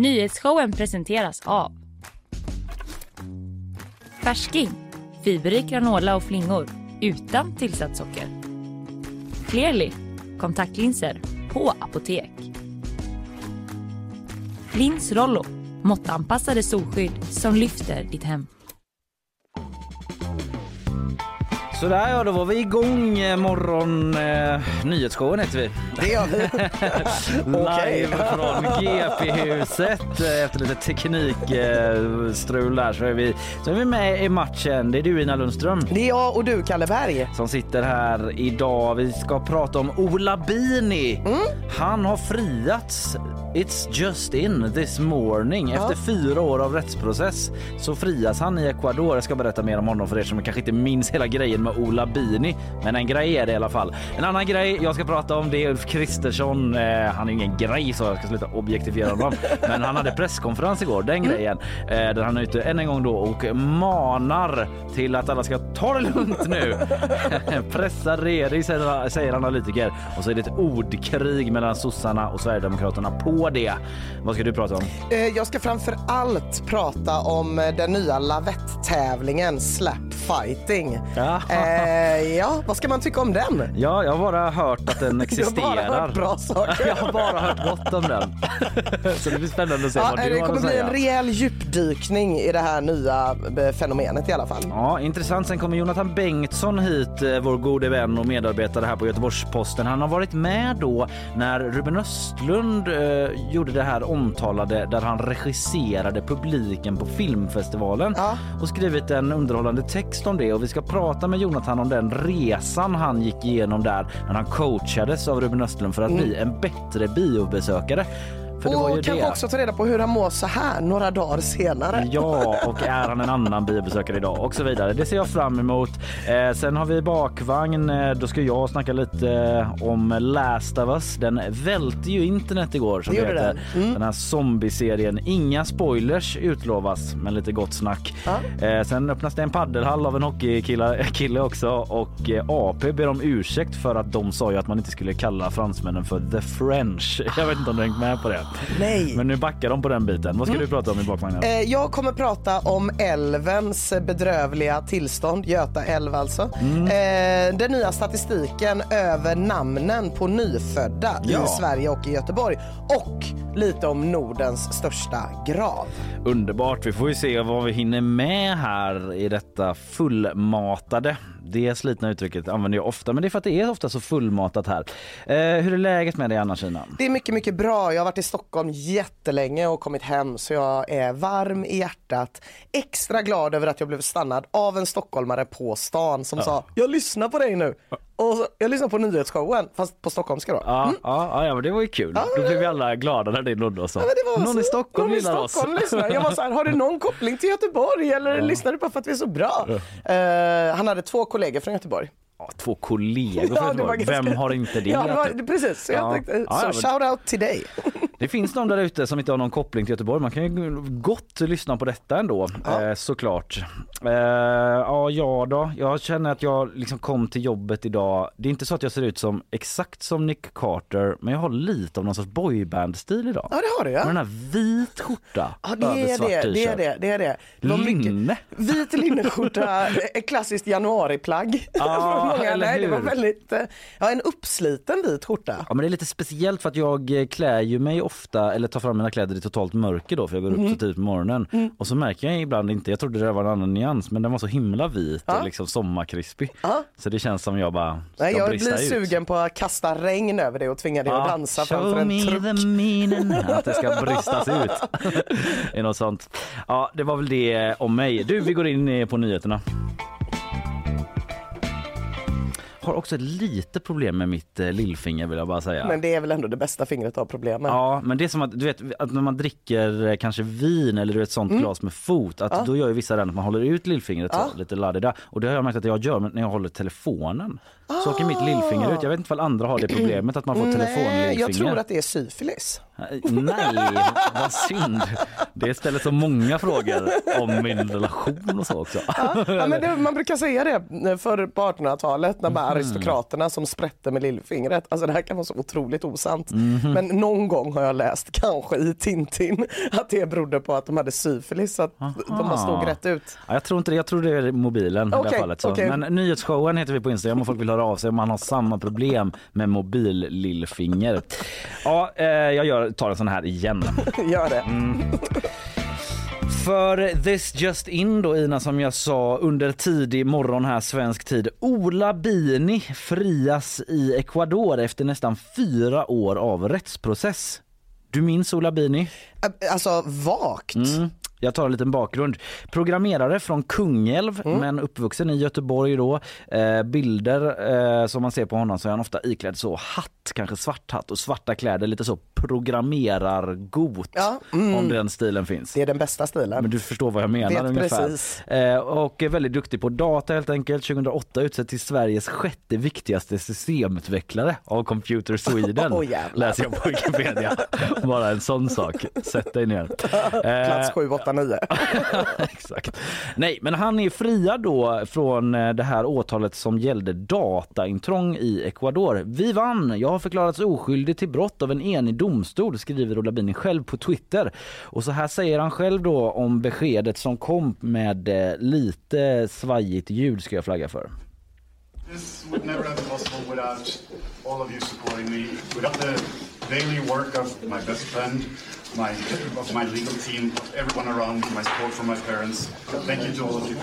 Nyhetsshowen presenteras av Färsking, fiberrik granola och flingor utan tillsatt socker. Clearly, kontaktlinser på apotek. Lins Rollo, måttanpassade solskydd som lyfter ditt hem. Sådär ja, då var vi igång. eh, Morgon eh, nyhetsshowen heter vi. Det gör vi. Live från GP-huset. Eh, Efter lite teknikstrul där så är, vi, så är vi med i matchen. Det är du Ina Lundström Det är jag och du, Kalle Berg. som sitter här idag. Vi ska prata om Ola Bini. Han har friats. It's just in this morning. Efter fyra år av rättsprocess så frias han i Ecuador. Jag ska berätta mer om honom för er som kanske inte minns hela grejen med Ola Bini. Men en grej är det i alla fall. En annan grej jag ska prata om det är Ulf Kristersson. Eh, han är ingen grej så jag ska sluta objektifiera honom. Men han hade presskonferens igår, den grejen. Eh, där han är ute än en gång då och manar till att alla ska ta det lugnt nu. Pressad regering säger, säger analytiker. Och så är det ett ordkrig mellan sossarna och Sverigedemokraterna på det. Vad ska du prata om? Eh, Jag ska framför allt prata om eh, den nya lavetttävlingen Slap Fighting. Ja. Eh, ja, vad ska man tycka om den? Ja, jag har bara hört att den Jag existerar. har bara hört bra saker. Jag har bara hört gott om den. Så det blir spännande att se Ja, vad du det har kommer att bli säga. en rejäl djupdykning i det här nya eh, fenomenet i alla fall. Ja, intressant. Sen kommer Jonathan Bengtsson hit, vår gode vän och medarbetare här på Göteborgs-Posten. Han har varit med då när Ruben Östlund gjorde det här omtalade där han regisserade publiken på filmfestivalen Ja. och skrivit en underhållande text om det. Och vi ska prata med Jonathan om den resan han gick igenom där när han coachades av Ruben Östlund för att bli en bättre biobesökare. För Och kanske också ta reda på hur han mår så här några dagar senare. Ja, och är han en annan biobesökare idag och så vidare. Det ser jag fram emot. Eh, sen har vi bakvagn. Eh, då ska jag snacka lite eh, om Last of Us. Den välte ju internet igår som Det heter. den. Mm. Den här zombieserien. Inga spoilers utlovas, men lite gott snack. Eh, sen öppnas det en paddelhall av en hockeykille kille också och eh, AP ber om ursäkt för att de sa ju att man inte skulle kalla fransmännen för the French. Jag vet inte om du hängt med på det. Nej. Men nu backar de på den biten. Vad ska du prata om i bakvagnen? Eh, Jag kommer prata om älvens bedrövliga tillstånd, Göta älv alltså. Mm. Eh, Den nya statistiken över namnen på nyfödda Ja. i Sverige och i Göteborg. Och lite om Nordens största grav. Underbart. Vi får ju se vad vi hinner med här i detta fullmatade. Det slitna uttrycket använder jag ofta, men det är för att det är ofta så fullmatat här. Eh, hur är läget med dig annars Ina? Det är mycket, mycket bra. Jag har varit i Stockholm jättelänge och kommit hem så jag är varm i hjärtat. Extra glad över att jag blev stannad av en stockholmare på stan som sa jag lyssnar på dig nu. Och så, jag lyssnar på nyhetsshowen fast på stockholmska då. Ja, ja, ja, men det var ju kul. Då blev vi alla glada när det nådde oss. Ja, Någon så- i Stockholm någon i Stockholm oss. lyssnar. Jag var så här, har du någon koppling till Göteborg eller lyssnar du bara för att vi är så bra? Eh, han hade två kollegor från Göteborg. Ja, två kollegor från det var ganska- Vem har inte det? Ja, det var, precis. Ja. tänkte, Ja, så ja, shout out till dig. Det finns de där ute som inte har någon koppling till Göteborg. Man kan ju gott lyssna på detta ändå, Ja. eh, såklart. Eh, ja, jag då? Jag känner att jag liksom kom till jobbet idag. Det är inte så att jag ser ut som exakt som Nick Carter, men jag har lite av någon sorts boyband-stil idag. Ja, det har du Med ja. den här vit skjorta Ja, det över är svart det, det är det, det är det. det var mycket- Linne. Vit linneskjorta, ett klassiskt januariplagg. Ja, många. eller Nej, det var väldigt, eh, ja en uppsliten vit skjorta. Ja men det är lite speciellt för att jag eh, klär ju mig ofta eller tar fram mina kläder i totalt mörker då för jag går Mm. upp så tidigt på morgonen. Och så märker jag ibland inte, jag trodde det var en annan nyans men den var så himla vit Ja. och liksom sommarkrispig. Ja. Så det känns som jag bara ska Nej, jag brista blir ut. sugen på att kasta regn över det och tvinga dig att dansa framför show en me truck. the meaning. Att det ska bristas ut. I något sånt. Ja, det var väl det om mig. Du, vi går in eh, på nyheterna. Har också lite problem med mitt eh, lillfinger vill jag bara säga. Men det är väl ändå det bästa fingret av problemen. Ja, men det är som att, du vet, att när man dricker eh, kanske vin eller ett sånt glas med fot, att Mm. Ja. då gör ju vissa den att man håller ut lillfingret Ja. så, lite laddida. Och det har jag märkt att jag gör när jag håller telefonen. Så åker mitt lillfinger ut. Jag vet inte om andra har det problemet att man får telefonlillfinger. jag tror att det är syfilis. Nej, vad synd. Det ställer så många frågor om min relation och så också. Ja, men det, man brukar säga det förr på 1800-talet när bara Mhm. aristokraterna som sprätte med lillfingret. Alltså det här kan vara så otroligt osant. Mhm. Men någon gång har jag läst, kanske i Tintin, att det berodde på att de hade syfilis, så att de har stod rätt ut. Ja, jag tror inte det. Jag tror det är mobilen i det fallet. Så. okej. Men nyhetsshowen heter vi på Instagram om folk vill höra av sig om man har samma problem med mobil-lillfinger. Ja, eh, jag gör, tar en sån här igen. Gör det. Mm. För this just in då Ina som jag sa under tidig morgon här svensk tid. Ola Bini frias i Ecuador efter nästan fyra år av rättsprocess. Du minns Ola Bini? Alltså vagt. Mm. Jag tar en liten bakgrund. Programmerare från Kungälv men uppvuxen i Göteborg då. Eh, bilder eh, som man ser på honom så är han ofta iklädd så hatt, kanske svart hatt och svarta kläder, lite så programmerargot Ja, om den stilen finns. Det är den bästa stilen. Men du förstår vad jag menar Vet ungefär. precis. Eh, och är väldigt duktig på data helt enkelt. 2008 utsedd till Sveriges sjätte viktigaste systemutvecklare av Computer Sweden. Jävlar. läser jag på Wikipedia. Bara en sån sak. Sätt dig ner. Plats Eh, 7, 8, 9. Exakt. Nej, men han är friad då från eh, det här åtalet som gällde dataintrång i Ecuador. Vi vann! Jag har förklarats oskyldig till brott av en enig domstol, skriver Ola Bini själv på Twitter. Och så här säger han själv då om beskedet som kom med eh, lite svajigt ljud ska jag flagga för. This would never have been possible without all of you supporting me, without the daily work of my best friend, my of my legal team, of everyone around my support from my parents. Thank you to all of you.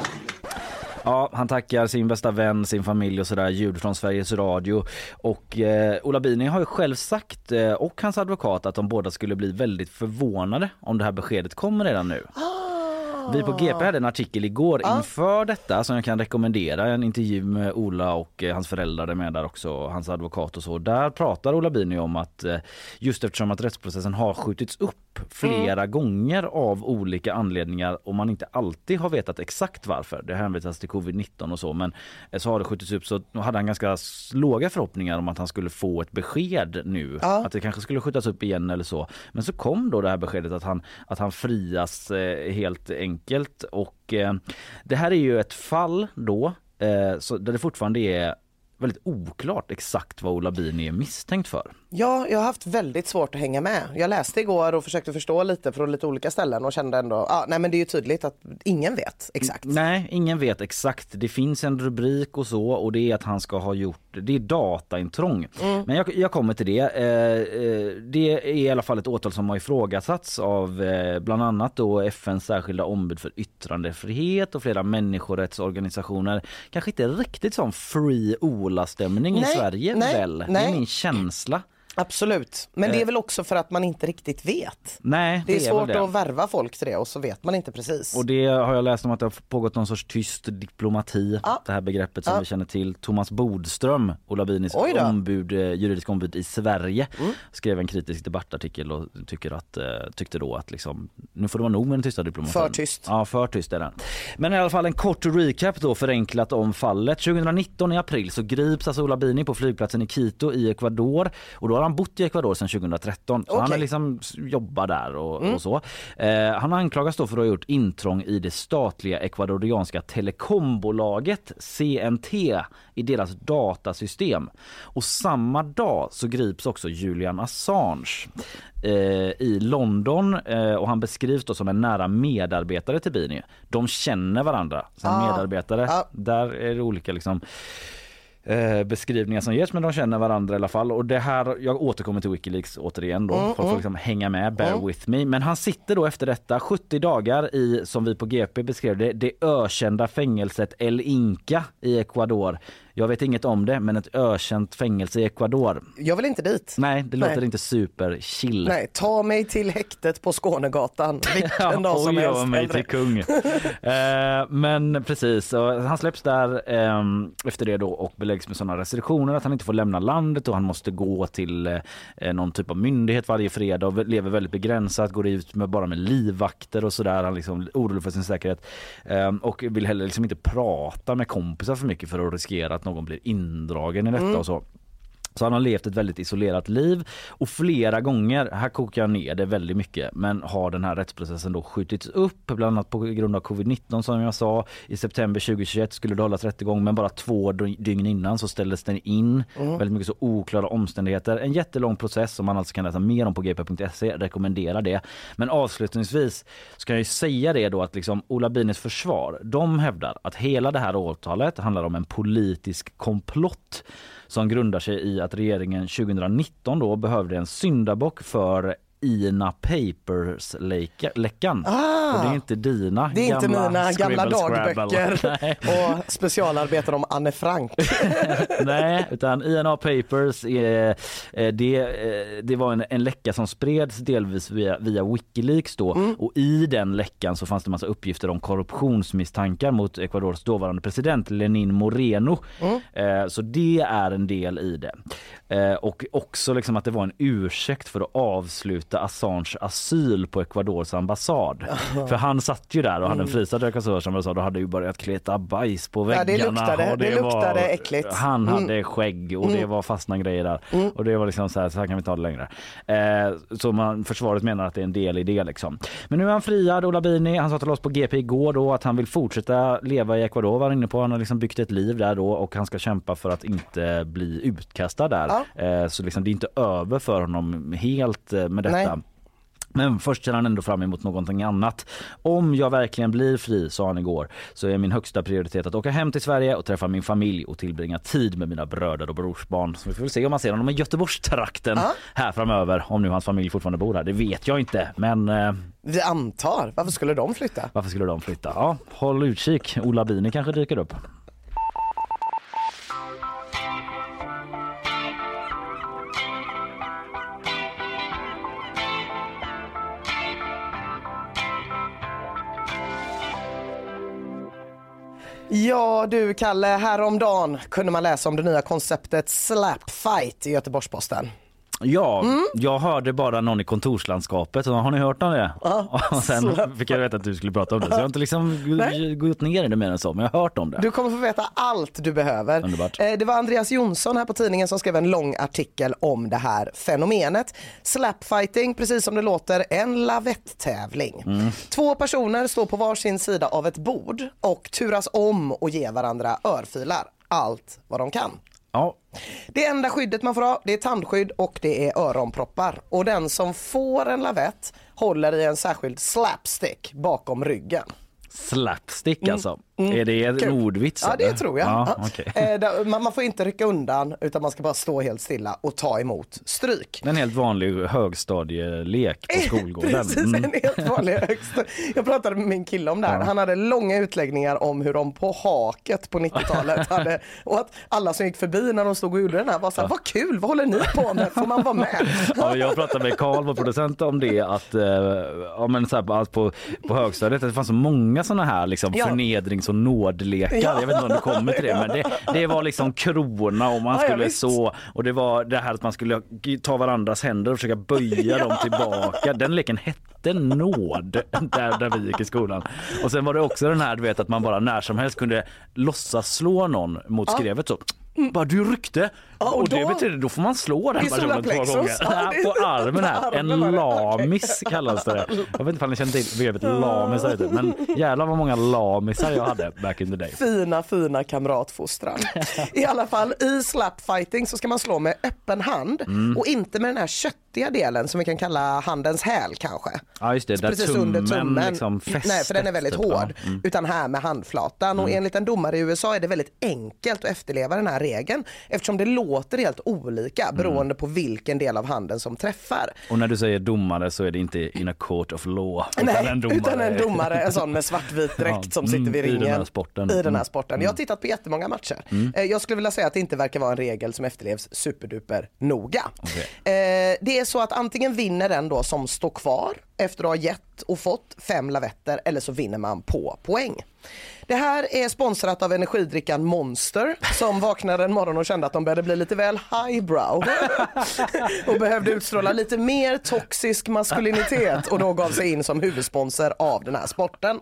Ja, han tackar sin bästa vän, sin familj och sådär, ljud från Sveriges Radio. Och eh, Ola Bini har ju själv sagt, eh, och hans advokat, att de båda skulle bli väldigt förvånade om det här beskedet kommer redan nu. Vi på GP hade en artikel igår inför detta som jag kan rekommendera. En intervju med Ola och eh, hans föräldrar är med där också, hans advokat och så. Där pratar Ola Bini om att eh, just eftersom att rättsprocessen har skjutits upp flera gånger av olika anledningar och man inte alltid har vetat exakt varför. Det hänvisas till covid-19 och så men eh, så har det skjutits upp så hade han ganska låga förhoppningar om att han skulle få ett besked nu. Att det kanske skulle skjutas upp igen eller så. Men så kom då det här beskedet att han, att han frias helt enkelt enkelt och eh, det här är ju ett fall då eh, så där det fortfarande är väldigt oklart exakt vad Ola Bini är misstänkt för. Ja, jag har haft väldigt svårt att hänga med. Jag läste igår och försökte förstå lite från lite olika ställen och kände ändå, ah, nej men det är ju tydligt att ingen vet exakt. Nej, ingen vet exakt. Det finns en rubrik och så och det är att han ska ha gjort, det är dataintrång. Men jag, jag kommer till det. Eh, eh, det är i alla fall ett åtal som har ifrågasatts av eh, bland annat då FNs särskilda ombud för yttrandefrihet och flera människorättsorganisationer. Kanske inte riktigt som free Ola-stämning i Nej, Sverige nej, väl? Det nej. är min känsla. Absolut, men det är väl också för att man inte riktigt vet. Nej, Det är väl svårt det. att värva folk till det och så vet man inte precis. Och det har jag läst om att det har pågått någon sorts tyst diplomati. Ja. Det här begreppet som Ja. vi känner till. Thomas Bodström, Ola Binis ombud, eh, juridisk ombud i Sverige, Mm. skrev en kritisk debattartikel och tycker att, eh, tyckte då att liksom, nu får det vara nog med den tysta diplomatin. För tyst. Ja, för tyst är den. Men i alla fall en kort recap då förenklat om fallet. 2019 i april så grips alltså Ola Bini på flygplatsen i Quito i Ecuador och då har han bott i Ecuador sedan 2013. Så han Okej. är liksom jobbar där och, och så. Eh, han anklagas då för att ha gjort intrång i det statliga ecuadorianska telekombolaget CNT i deras datasystem. Och samma dag så grips också Julian Assange eh, i London eh, och han beskrivs då som en nära medarbetare till Bini. De känner varandra som Ah. medarbetare. Ah. Där är det olika liksom eh, beskrivningar som ges men de känner varandra i alla fall och det här, jag återkommer till Wikileaks återigen då, Mm, folk får liksom hänga med, bear with me. Men han sitter då efter detta 70 dagar i, som vi på GP beskrev det, det ökända fängelset El Inca i Ecuador. Jag vet inget om det men ett ökänt fängelse i Ecuador. Jag vill inte dit. Nej, det låter Nej. inte super chill. Nej, ta mig till häktet på Skånegatan vilken dag som och helst. mig till kung. eh, men precis, han släpps där eh, efter det då och beläggs med sådana restriktioner att han inte får lämna landet och han måste gå till eh, någon typ av myndighet varje fredag och lever väldigt begränsat, går ut med bara med livvakter och sådär. Han liksom orolig för sin säkerhet eh, och vill heller liksom inte prata med kompisar för mycket för att riskera att någon blir indragen i detta och så. Så han har levt ett väldigt isolerat liv och flera gånger, här kokar jag ner det väldigt mycket, men har den här rättsprocessen då skjutits upp bland annat på grund av covid-19 som jag sa. I september 2021 skulle det hållas rättegång men bara två dygn innan så ställdes den in. Väldigt mycket så oklara omständigheter. En jättelång process som man alltså kan läsa mer om på gp.se, rekommenderar det. Men avslutningsvis ska jag ju säga det då att liksom Ola Bines försvar, de hävdar att hela det här åtalet handlar om en politisk komplott som grundar sig i att regeringen 2019 då behövde en syndabock för Ina Papers-läckan. Ah, och det är inte dina Det är inte gamla mina gamla dagböcker och specialarbeten om Anne Frank. Nej, utan INA Papers är, eh, det, eh, det var en, en läcka som spreds delvis via, via Wikileaks då Mm. och i den läckan så fanns det massa uppgifter om korruptionsmisstankar mot Ecuadors dåvarande president Lenin Moreno. Mm. Eh, Så det är en del i det. Och också liksom att det var en ursäkt för att avsluta Assange asyl på Ecuadors ambassad. För han satt ju där och hade en fristad i Ecuadors ambassad och hade ju börjat kleta bajs på Mm. Ja, väggarna. det luktade- och det luktade äckligt. Mm. Han hade skägg och det var fastna grejer där. Och det var liksom så här, så här kan vi ha det längre. Eh, så man, försvaret menar att det är en del i det liksom. Men nu är han friad, Ola Bini. Han sa till oss på GP igår då att han vill fortsätta leva i Ecuador var han inne på. Han har liksom byggt ett liv där då och han ska kämpa för att inte bli utkastad där. Eh, så liksom det är inte över för honom helt eh, med detta. Nej. Men först ser han ändå fram emot någonting annat. Om jag verkligen blir fri, sa han igår, så är min högsta prioritet att åka hem till Sverige och träffa min familj och tillbringa tid med mina bröder och brorsbarn. Så vi får väl se om man ser honom i Göteborgstrakten Ja. här framöver. Om nu hans familj fortfarande bor här, det vet jag inte. Men eh, Vi antar, varför skulle de flytta? varför skulle de flytta? Ja, håll utkik. Ola Bini kanske dyker upp. Ja du Kalle, häromdagen kunde man läsa om det nya konceptet Slap Fight i Göteborgs-Posten. Ja, Mm. jag hörde bara någon i kontorslandskapet. Har ni hört om det? Ja, och sen slap fick jag veta att du skulle prata om det. Så jag har inte liksom gått ner i det mer än så, men jag har hört om det. Du kommer få veta allt du behöver. Underbart. Eh, Det var Andreas Jonsson här på tidningen som skrev en lång artikel om det här fenomenet. Slapfighting, precis som det låter, en lavetttävling. Mm. Två personer står på varsin sida av ett bord och turas om och ger varandra örfilar. Allt vad de kan. Ja, Det enda skyddet man får ha det är tandskydd och det är öronproppar. Och den som får en lavett håller i en särskild slapstick bakom ryggen. slapstick alltså. Är det en Mm. Kul. ordvits? Ja det tror jag. Ja, Ja. okej. Eh, där- man, man får inte rycka undan utan man ska bara stå helt stilla och ta emot stryk. En helt vanlig högstadielek på skolgården. Precis, Mm. en helt vanlig högst. Jag pratade med min kille om det här. Han hade långa utläggningar om hur de på haket på 90-talet hade och att alla som gick förbi när de stod och gjorde den här var så här, vad kul, vad håller ni på med? Får man vara med? Ja, jag pratade med Karl, vår producent, om det att, eh, ja, men så här, att på, på högstadiet att det fanns så många såna här liksom, Ja. förnedrings och nådlekar. Ja. Jag vet inte om du kommer till det men det, det var liksom krona och man ja, skulle så och det var det här att man skulle ta varandras händer och försöka böja dem tillbaka. Den leken hette nåd där, där vi gick i skolan. Och sen var det också den här du vet att man bara när som helst kunde låtsas slå någon mot skrevet så. Bara du ryckte Ja, och och, det då- betyder då får man slå den personen två gånger. Ja, det- på armen här. En det. lamis kallas det. Jag vet inte om ni känner till begreppet lamisar ute, men jävlar vad många lamisar jag hade back in the day. Fina, fina kamratfostran. I alla fall, i slapfighting så ska man slå med öppen hand Mm. och inte med den här köttiga delen som vi kan kalla handens häl kanske. Ja just det, där Precis tummen, under tummen. liksom. Nej, för den är väldigt typ. hård. Ja, mm. Utan här med handflatan. Och enligt en domare i USA är det väldigt enkelt att efterleva den här regeln eftersom det låter helt olika Mm. beroende på vilken del av handen som träffar. Och när du säger domare så är det inte in a court of law. Nej, en domare. utan en domare, en sån med svartvit dräkt Ja, som sitter mm, vid i den ringen. här sporten. I den här Mm. sporten. Jag har tittat på jättemånga matcher. Eh, Jag skulle vilja säga att det inte verkar vara en regel som efterlevs superduper noga. Okej. Eh, Det är så att antingen vinner den då som står kvar efter att ha gett och fått fem lavetter eller så vinner man på poäng. Det här är sponsrat av energidrickan Monster som vaknade en morgon och kände att de började bli lite väl highbrow och behövde utstråla lite mer toxisk maskulinitet och då gav sig in som huvudsponsor av den här sporten.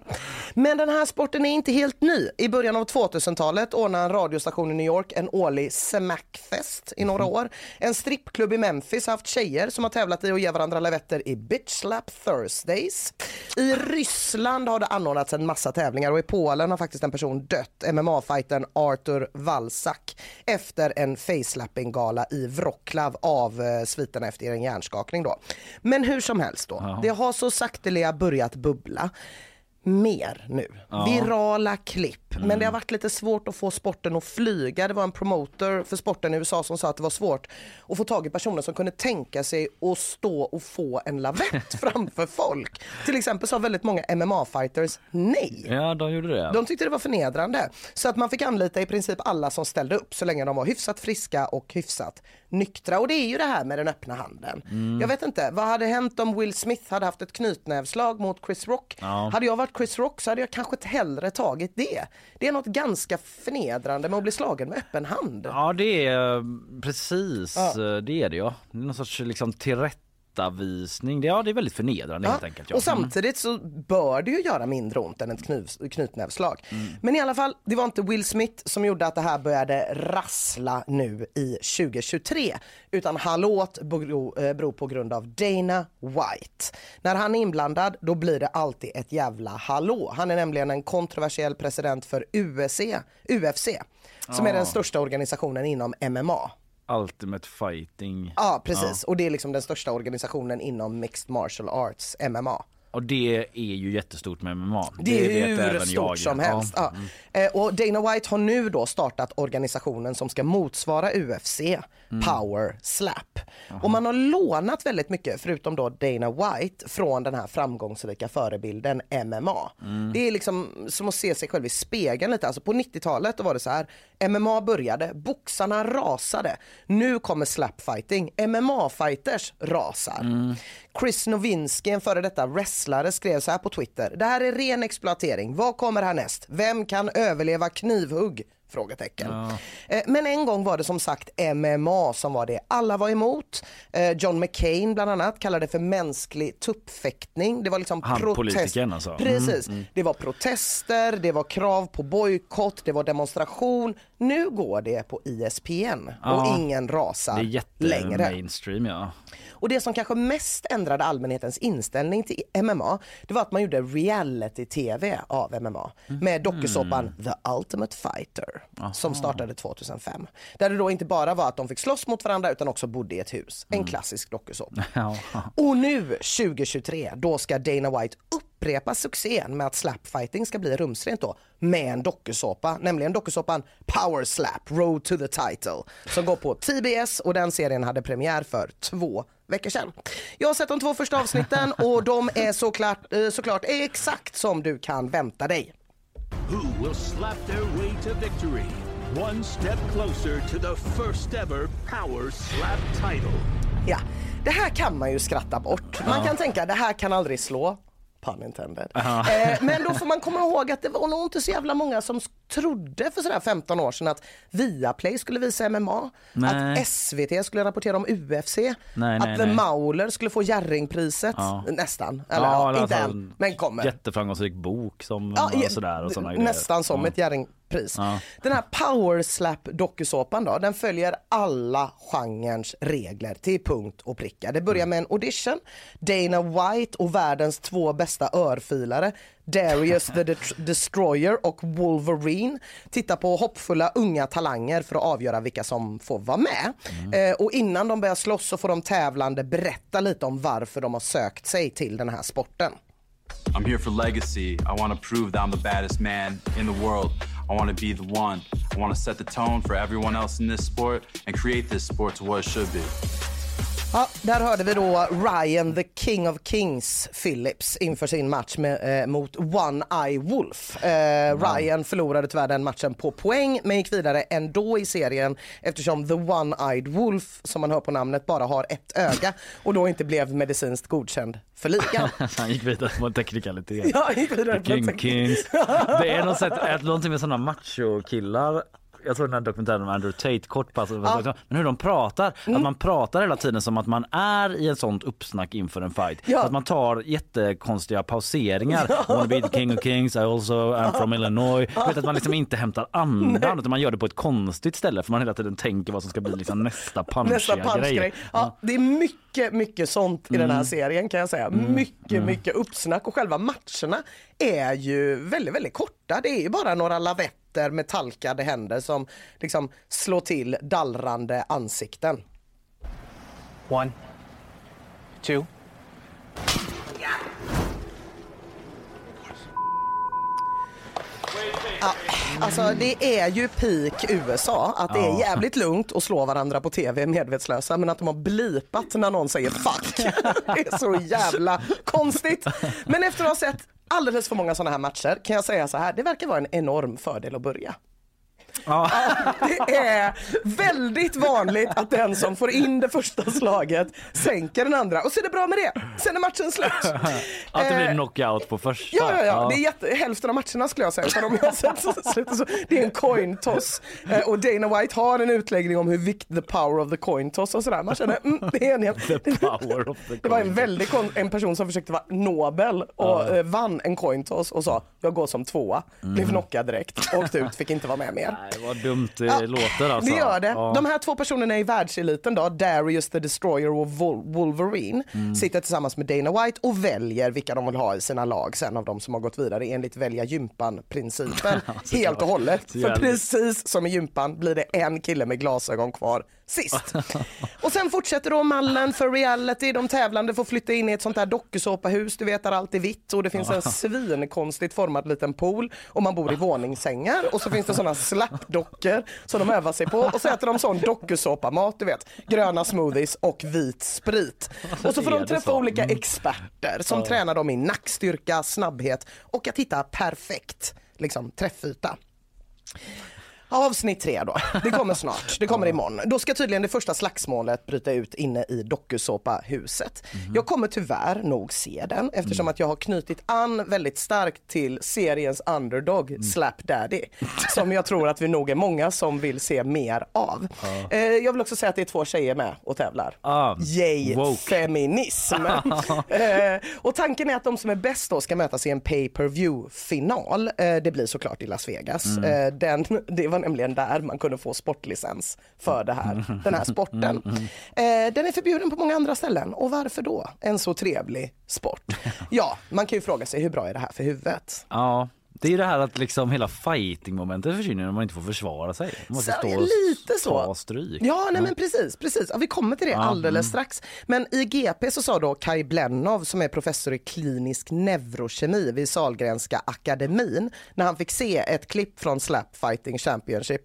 Men den här sporten är inte helt ny. I början av 2000-talet ordnade en radiostation i New York en årlig Smackfest i några år. En strippklubb i Memphis har haft tjejer som har tävlat i att ge varandra lavetter i Bitch Slap Thursdays. I Ryssland har det anordnats en massa tävlingar och i Polen har faktiskt en person dött, MMA-fightern Artur Walsak, efter en facelapping-gala i Wroclaw av eh, sviterna efter en hjärnskakning då. Men hur som helst då, det har så sakteliga börjat bubbla mer nu. Virala klipp. Men det har varit lite svårt att få sporten att flyga. Det var en promoter för sporten i USA som sa att det var svårt att få tag i personer som kunde tänka sig att stå och få en lavett framför folk. Till exempel sa väldigt många MMA-fighters nej. Ja, de gjorde det. De tyckte det var förnedrande. Så att man fick anlita i princip alla som ställde upp så länge de var hyfsat friska och hyfsat nyktra. Och det är ju det här med den öppna handen. Mm. Jag vet inte, vad hade hänt om Will Smith hade haft ett knytnävslag mot Chris Rock? Ja. Hade jag varit Chris Rock så hade jag kanske hellre tagit det. Det är något ganska förnedrande med att bli slagen med öppen hand. Ja det är precis, Ja. det är det ja. Någon sorts liksom tillrättavisning. Det, ja det är väldigt förnedrande helt enkelt. Ja. Och samtidigt så bör det ju göra mindre ont än ett knuv, knutnävsslag. Mm. Men i alla fall, det var inte Will Smith som gjorde att det här började rassla nu i 2023. Utan hallåt beror eh, på grund av Dana White. När han är inblandad då blir det alltid ett jävla hallå. Han är nämligen en kontroversiell president för UFC, UFC som är den största organisationen inom MMA. Ultimate fighting. Ja precis, och det är liksom den största organisationen inom mixed martial arts, MMA. Och det är ju jättestort med MMA. Det är vet hur stort jag. som Ja. helst. Ja. Eh, Och Dana White har nu då startat organisationen som ska motsvara UFC, Power Slap. Och man har lånat väldigt mycket, förutom då Dana White, från den här framgångsrika förebilden MMA. Det är liksom som att se sig själv i spegeln lite. Alltså på 90-talet då var det så här, MMA började, boxarna rasade. Nu kommer slapfighting, MMA-fighters rasar. Chris Nowinski, en före detta wrestlare, skrev så här på Twitter. Det här är ren exploatering. Vad kommer härnäst? Vem kan överleva knivhugg? Frågetecken. Eh, Men en gång var det som sagt MMA som var det alla var emot. Eh, John McCain bland annat kallade det för mänsklig tuppfäktning. Det var liksom Han protest. alltså. Mm, Precis. Det var protester, det var krav på bojkott, det var demonstration. Nu går det på E ISPN och Ja. ingen rasar Det är jätte längre. mainstream ja. Och det som kanske mest ändrade allmänhetens inställning till MMA, det var att man gjorde reality-tv av MMA med dokusåpan The Ultimate Fighter som startade 2005. Där det då inte bara var att de fick slåss mot varandra utan också bodde i ett hus. En klassisk dokusåpa. Och nu 2023, då ska Dana White upprepa succén med att slapfighting ska bli rumsrent då med en dokusåpa, nämligen dokusåpan Power Slap, Road to the Title som går på TBS och den serien hade premiär för två veckor sedan. Jag har sett de två första avsnitten och de är såklart, eh, såklart exakt som du kan vänta dig. Who will slap their way to victory? One step closer to the first ever Power Slap title. Ja, det här kan man ju skratta bort. Man kan tänka det här kan aldrig slå. Pun intended. Eh, men då får man komma ihåg att det var nog inte så jävla många som trodde för sådär 15 år sedan att Viaplay skulle visa MMA, Nej. att SVT skulle rapportera om UFC, Nej, att nej, The nej. Mauler skulle få Jerringpriset, nästan. Eller ja, alla inte än, men kommer. Jätteframgångsrik bok som Ja, ja, sådär och grejer. nästan som Ja. ett Jerringpris. Ja. Den här Power Slap dokusåpan då, den följer alla genrens regler till punkt och pricka. Det börjar med en audition, Dana White och världens två bästa örfilare Darius the Destroyer och Wolverine tittar på hoppfulla unga talanger för att avgöra vilka som får vara med. Eh, och innan de börjar slåss så får de tävlande berätta lite om varför de har sökt sig till den här sporten. I'm here for legacy. I want to prove that I'm the baddest man in the world. I want to be the one. I want to set the tone for everyone else in this sport and create this sport to what it should be. Ja, där hörde vi då Ryan the King of Kings Phillips inför sin match med, eh, mot One Eye Wolf. Eh, Ryan förlorade tyvärr den matchen på poäng men gick vidare ändå i serien eftersom The One-Eyed Wolf som man hör på namnet bara har ett öga och då inte blev medicinskt godkänd för ligan. Han gick vidare på en teknikalitet. Ja, gick vidare på King en- Kings. Det är något, sätt, någonting med sådana machokillar jag såg den här dokumentären om Andrew Tate, kort pass, men hur de pratar, Mm. att man pratar hela tiden som att man är i ett sånt uppsnack inför en fight. Ja. Att man tar jättekonstiga pauseringar. I wanna be the king of kings, I also am from Illinois. Du vet att man liksom inte hämtar andan utan man gör det på ett konstigt ställe för man hela tiden tänker vad som ska bli liksom nästa punchiga Nästa punchgrej. grej. Ja, det är mycket, mycket sånt i den Mm. här serien kan jag säga. Mycket, mycket uppsnack och själva matcherna är ju väldigt, väldigt korta. Det är ju bara några lavetter med talkade händer som liksom slår till dallrande ansikten. One, two. Alltså det är ju peak USA att det är jävligt lugnt att slå varandra på tv medvetslösa men att de har blipat när någon säger fuck. Det är så jävla konstigt. Men efter att ha sett alldeles för många sådana här matcher kan jag säga så här, det verkar vara en enorm fördel att börja. Ja. Det är väldigt vanligt att den som får in det första slaget sänker den andra och så är det bra med det. Sen är matchen slut. Att det blir Eh, knockout på första. Ja, ja, ja. Det är jätte, hälften av matcherna skulle jag säga. För de jag har sett så, så, så, det är en coin toss. Eh, och Dana White har en utläggning om hur viktig the power of the coin toss och sådär. Man känner, mm, det är en, The power of the det var en väldigt kon, en person som försökte vara Nobel och eh, vann en coin toss och sa jag går som tvåa. Blev knockad direkt, åkte ut, fick inte vara med mer. Nej, vad dumt det Ja, låter alltså. Det gör det. Ja. De här två personerna i världseliten då, Darius the Destroyer och Wolverine, Mm. sitter tillsammans med Dana White och väljer vilka de vill ha i sina lag sen av de som har gått vidare enligt välja gympan-principen helt och hållet. För precis som i gympan blir det en kille med glasögon kvar sist. Och sen fortsätter då mallen för reality. De tävlande får flytta in i ett sånt där dokusåpahus, du vet där allt är vitt och det finns en svinkonstigt formad liten pool och man bor i våningssängar och så finns det såna slappdockor som de övar sig på och så äter de sån dokusåpamat, du vet, gröna smoothies och vit sprit. Och så får de träffa olika Mm. experter som tränar dem i nackstyrka, snabbhet och att hitta perfekt liksom, träffyta. Avsnitt tre då. Det kommer snart. Det kommer imorgon. Då ska tydligen det första slagsmålet bryta ut inne i dokusåpahuset. Jag kommer tyvärr nog se den eftersom att jag har knutit an väldigt starkt till seriens underdog Slap Daddy. Som jag tror att vi nog är många som vill se mer av. Eh, jag vill också säga att det är två tjejer med och tävlar. Ah, Yay woke. feminism. eh, och tanken är att de som är bäst då ska mötas i en pay per view final. Eh, det blir såklart i Las Vegas. Eh, den, det var nämligen där man kunde få sportlicens för det här, den här sporten. Eh, den är förbjuden på många andra ställen och varför då? En så trevlig sport. Ja, man kan ju fråga sig hur bra är det här för huvudet? Ja, det är ju det här att liksom hela fighting-momentet försvinner när man inte får försvara sig. Man måste Så, stå lite så. ta stryk. Ja, nej men precis, precis. Ja, vi kommer till det alldeles strax. Men i GP så sa då Kai Blennow som är professor i klinisk neurokemi vid Sahlgrenska akademin när han fick se ett klipp från Slap Fighting Championship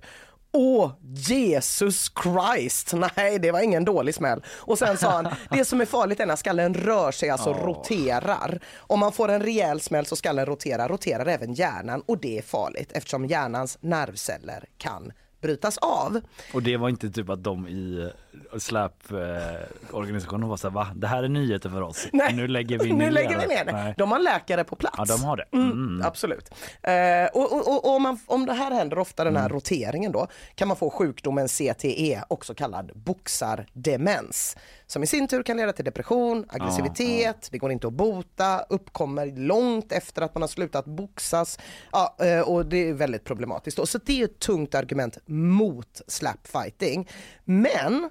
Åh, Jesus Christ! Nej, det var ingen dålig smäll. Och sen sa han, det som är farligt är när skallen rör sig, alltså roterar. Om man får en rejäl smäll så skallen roterar, roterar även hjärnan och det är farligt eftersom hjärnans nervceller kan brytas av. Och det var inte typ att de i SLAP-organisationen var såhär va? Det här är nyheter för oss. Nu lägger vi ner nu lägger vi ner det. Nej. De har läkare på plats. Ja, de har det. Mm, absolut. Eh, och och, och, och om, man, om det här händer ofta, den här Mm. roteringen då, kan man få sjukdomen CTE, också kallad boxardemens. Som i sin tur kan leda till depression, aggressivitet, det går inte att bota, uppkommer långt efter att man har slutat boxas. Ja, eh, och det är väldigt problematiskt. Då. Så det är ett tungt argument mot slapfighting. Men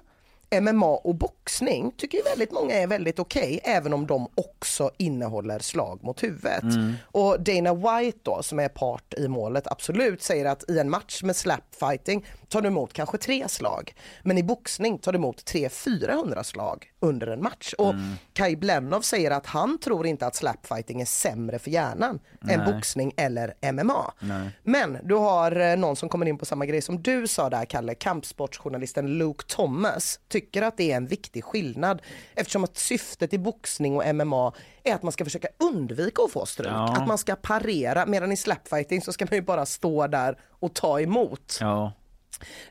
MMA och boxning tycker ju väldigt många är väldigt okej även om de också innehåller slag mot huvudet. Och Dana White då som är part i målet absolut säger att i en match med slapfighting tar du emot kanske tre slag men i boxning tar du emot 300-400 slag under en match. Och Kai Blennow säger att han tror inte att slapfighting är sämre för hjärnan än Nej. boxning eller MMA. Nej. Men du har eh, någon som kommer in på samma grej som du sa där Kalle, kampsportsjournalisten Luke Thomas tycker att det är en viktig skillnad eftersom att syftet i boxning och MMA är att man ska försöka undvika att få stryk, Ja. att man ska parera medan i slapfighting så ska man ju bara stå där och ta emot. Ja.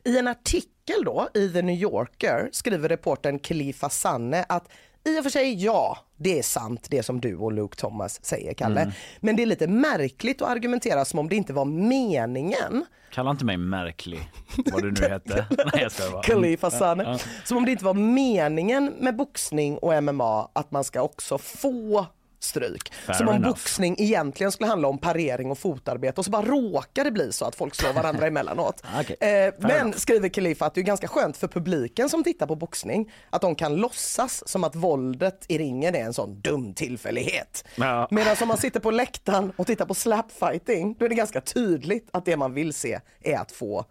I en artikel då i The New Yorker skriver reportern Khalifa Sanne att i och för sig ja, det är sant det som du och Luke Thomas säger Kalle. Mm. Men det är lite märkligt att argumentera som om det inte var meningen Kalla inte mig märklig, vad du nu hette. Nej jag ska. Khalifa. Ja. Som om det inte var meningen med boxning och MMA att man ska också få stryk. Fair som om enough. boxning egentligen skulle handla om parering och fotarbete och så bara råkar det bli så att folk slår varandra emellanåt. Okej, Eh, men enough. skriver Khalifa att det är ganska skönt för publiken som tittar på boxning att de kan låtsas som att våldet i ringen är en sån dum tillfällighet. Ja. Medan om man sitter på läktaren och tittar på slapfighting då är det ganska tydligt att det man vill se är att få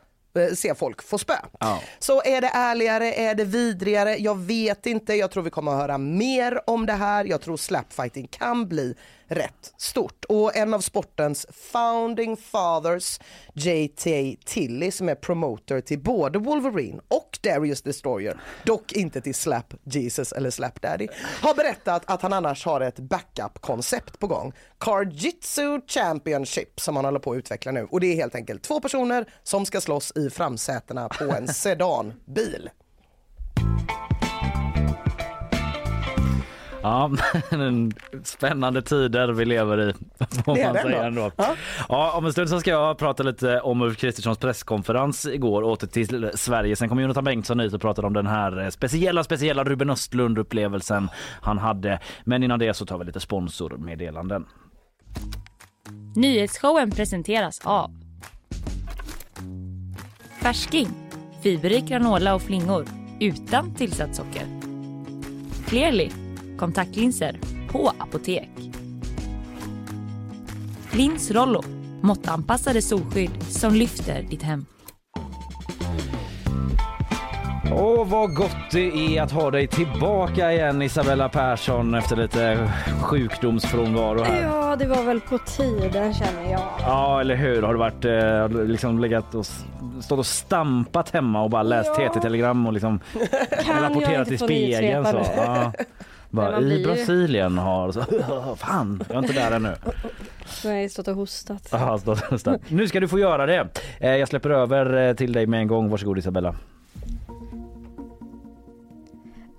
se folk få spö. Ja. Så är det ärligare, är det vidrigare? Jag vet inte. Jag tror vi kommer att höra mer om det här. Jag tror slapfighting kan bli rätt stort. Och en av sportens founding fathers, J.T. Tilly, som är promoter till både Wolverine och Darius Destroyer, dock inte till Slap Jesus eller Slap Daddy, har berättat att han annars har ett backup-koncept på gång. Cardjitsu Championship som han håller på att utveckla nu. Och det är helt enkelt två personer som ska slåss i framsätena på en sedanbil. Ja, men spännande tider vi lever i. Får Det man det säga ändå. Ja. Ja, om en stund så ska jag prata lite om Ulf Kristerssons presskonferens igår åter till Sverige. Sen kommer Jonathan Bengtsson hit och pratar om den här eh, speciella, speciella Ruben Östlund upplevelsen han hade. Men innan det så tar vi lite sponsormeddelanden. Nyhetsshowen presenteras av Färsking, fiberrik granola och flingor utan tillsatt socker. Clearly, kontaktlinser på apotek. Lins Rollo, måttanpassade solskydd som lyfter ditt hem. Åh, vad gott det är att ha dig tillbaka igen Isabella Persson efter lite sjukdomsfrånvaro här. Ja, det var väl på tiden känner jag. Ja, eller hur? Har du varit eh, liksom legat och stått och stampat hemma och bara läst Ja. TT-telegram och liksom Kan rapporterat i spegeln så. Ja. Bara, I blir Brasilien har så, fan, jag är inte där ännu. Jag stått och hostat. Aha, stå- stå- stå. Nu ska du få göra det. Eh, Jag släpper över eh, till dig med en gång. Varsågod Isabella.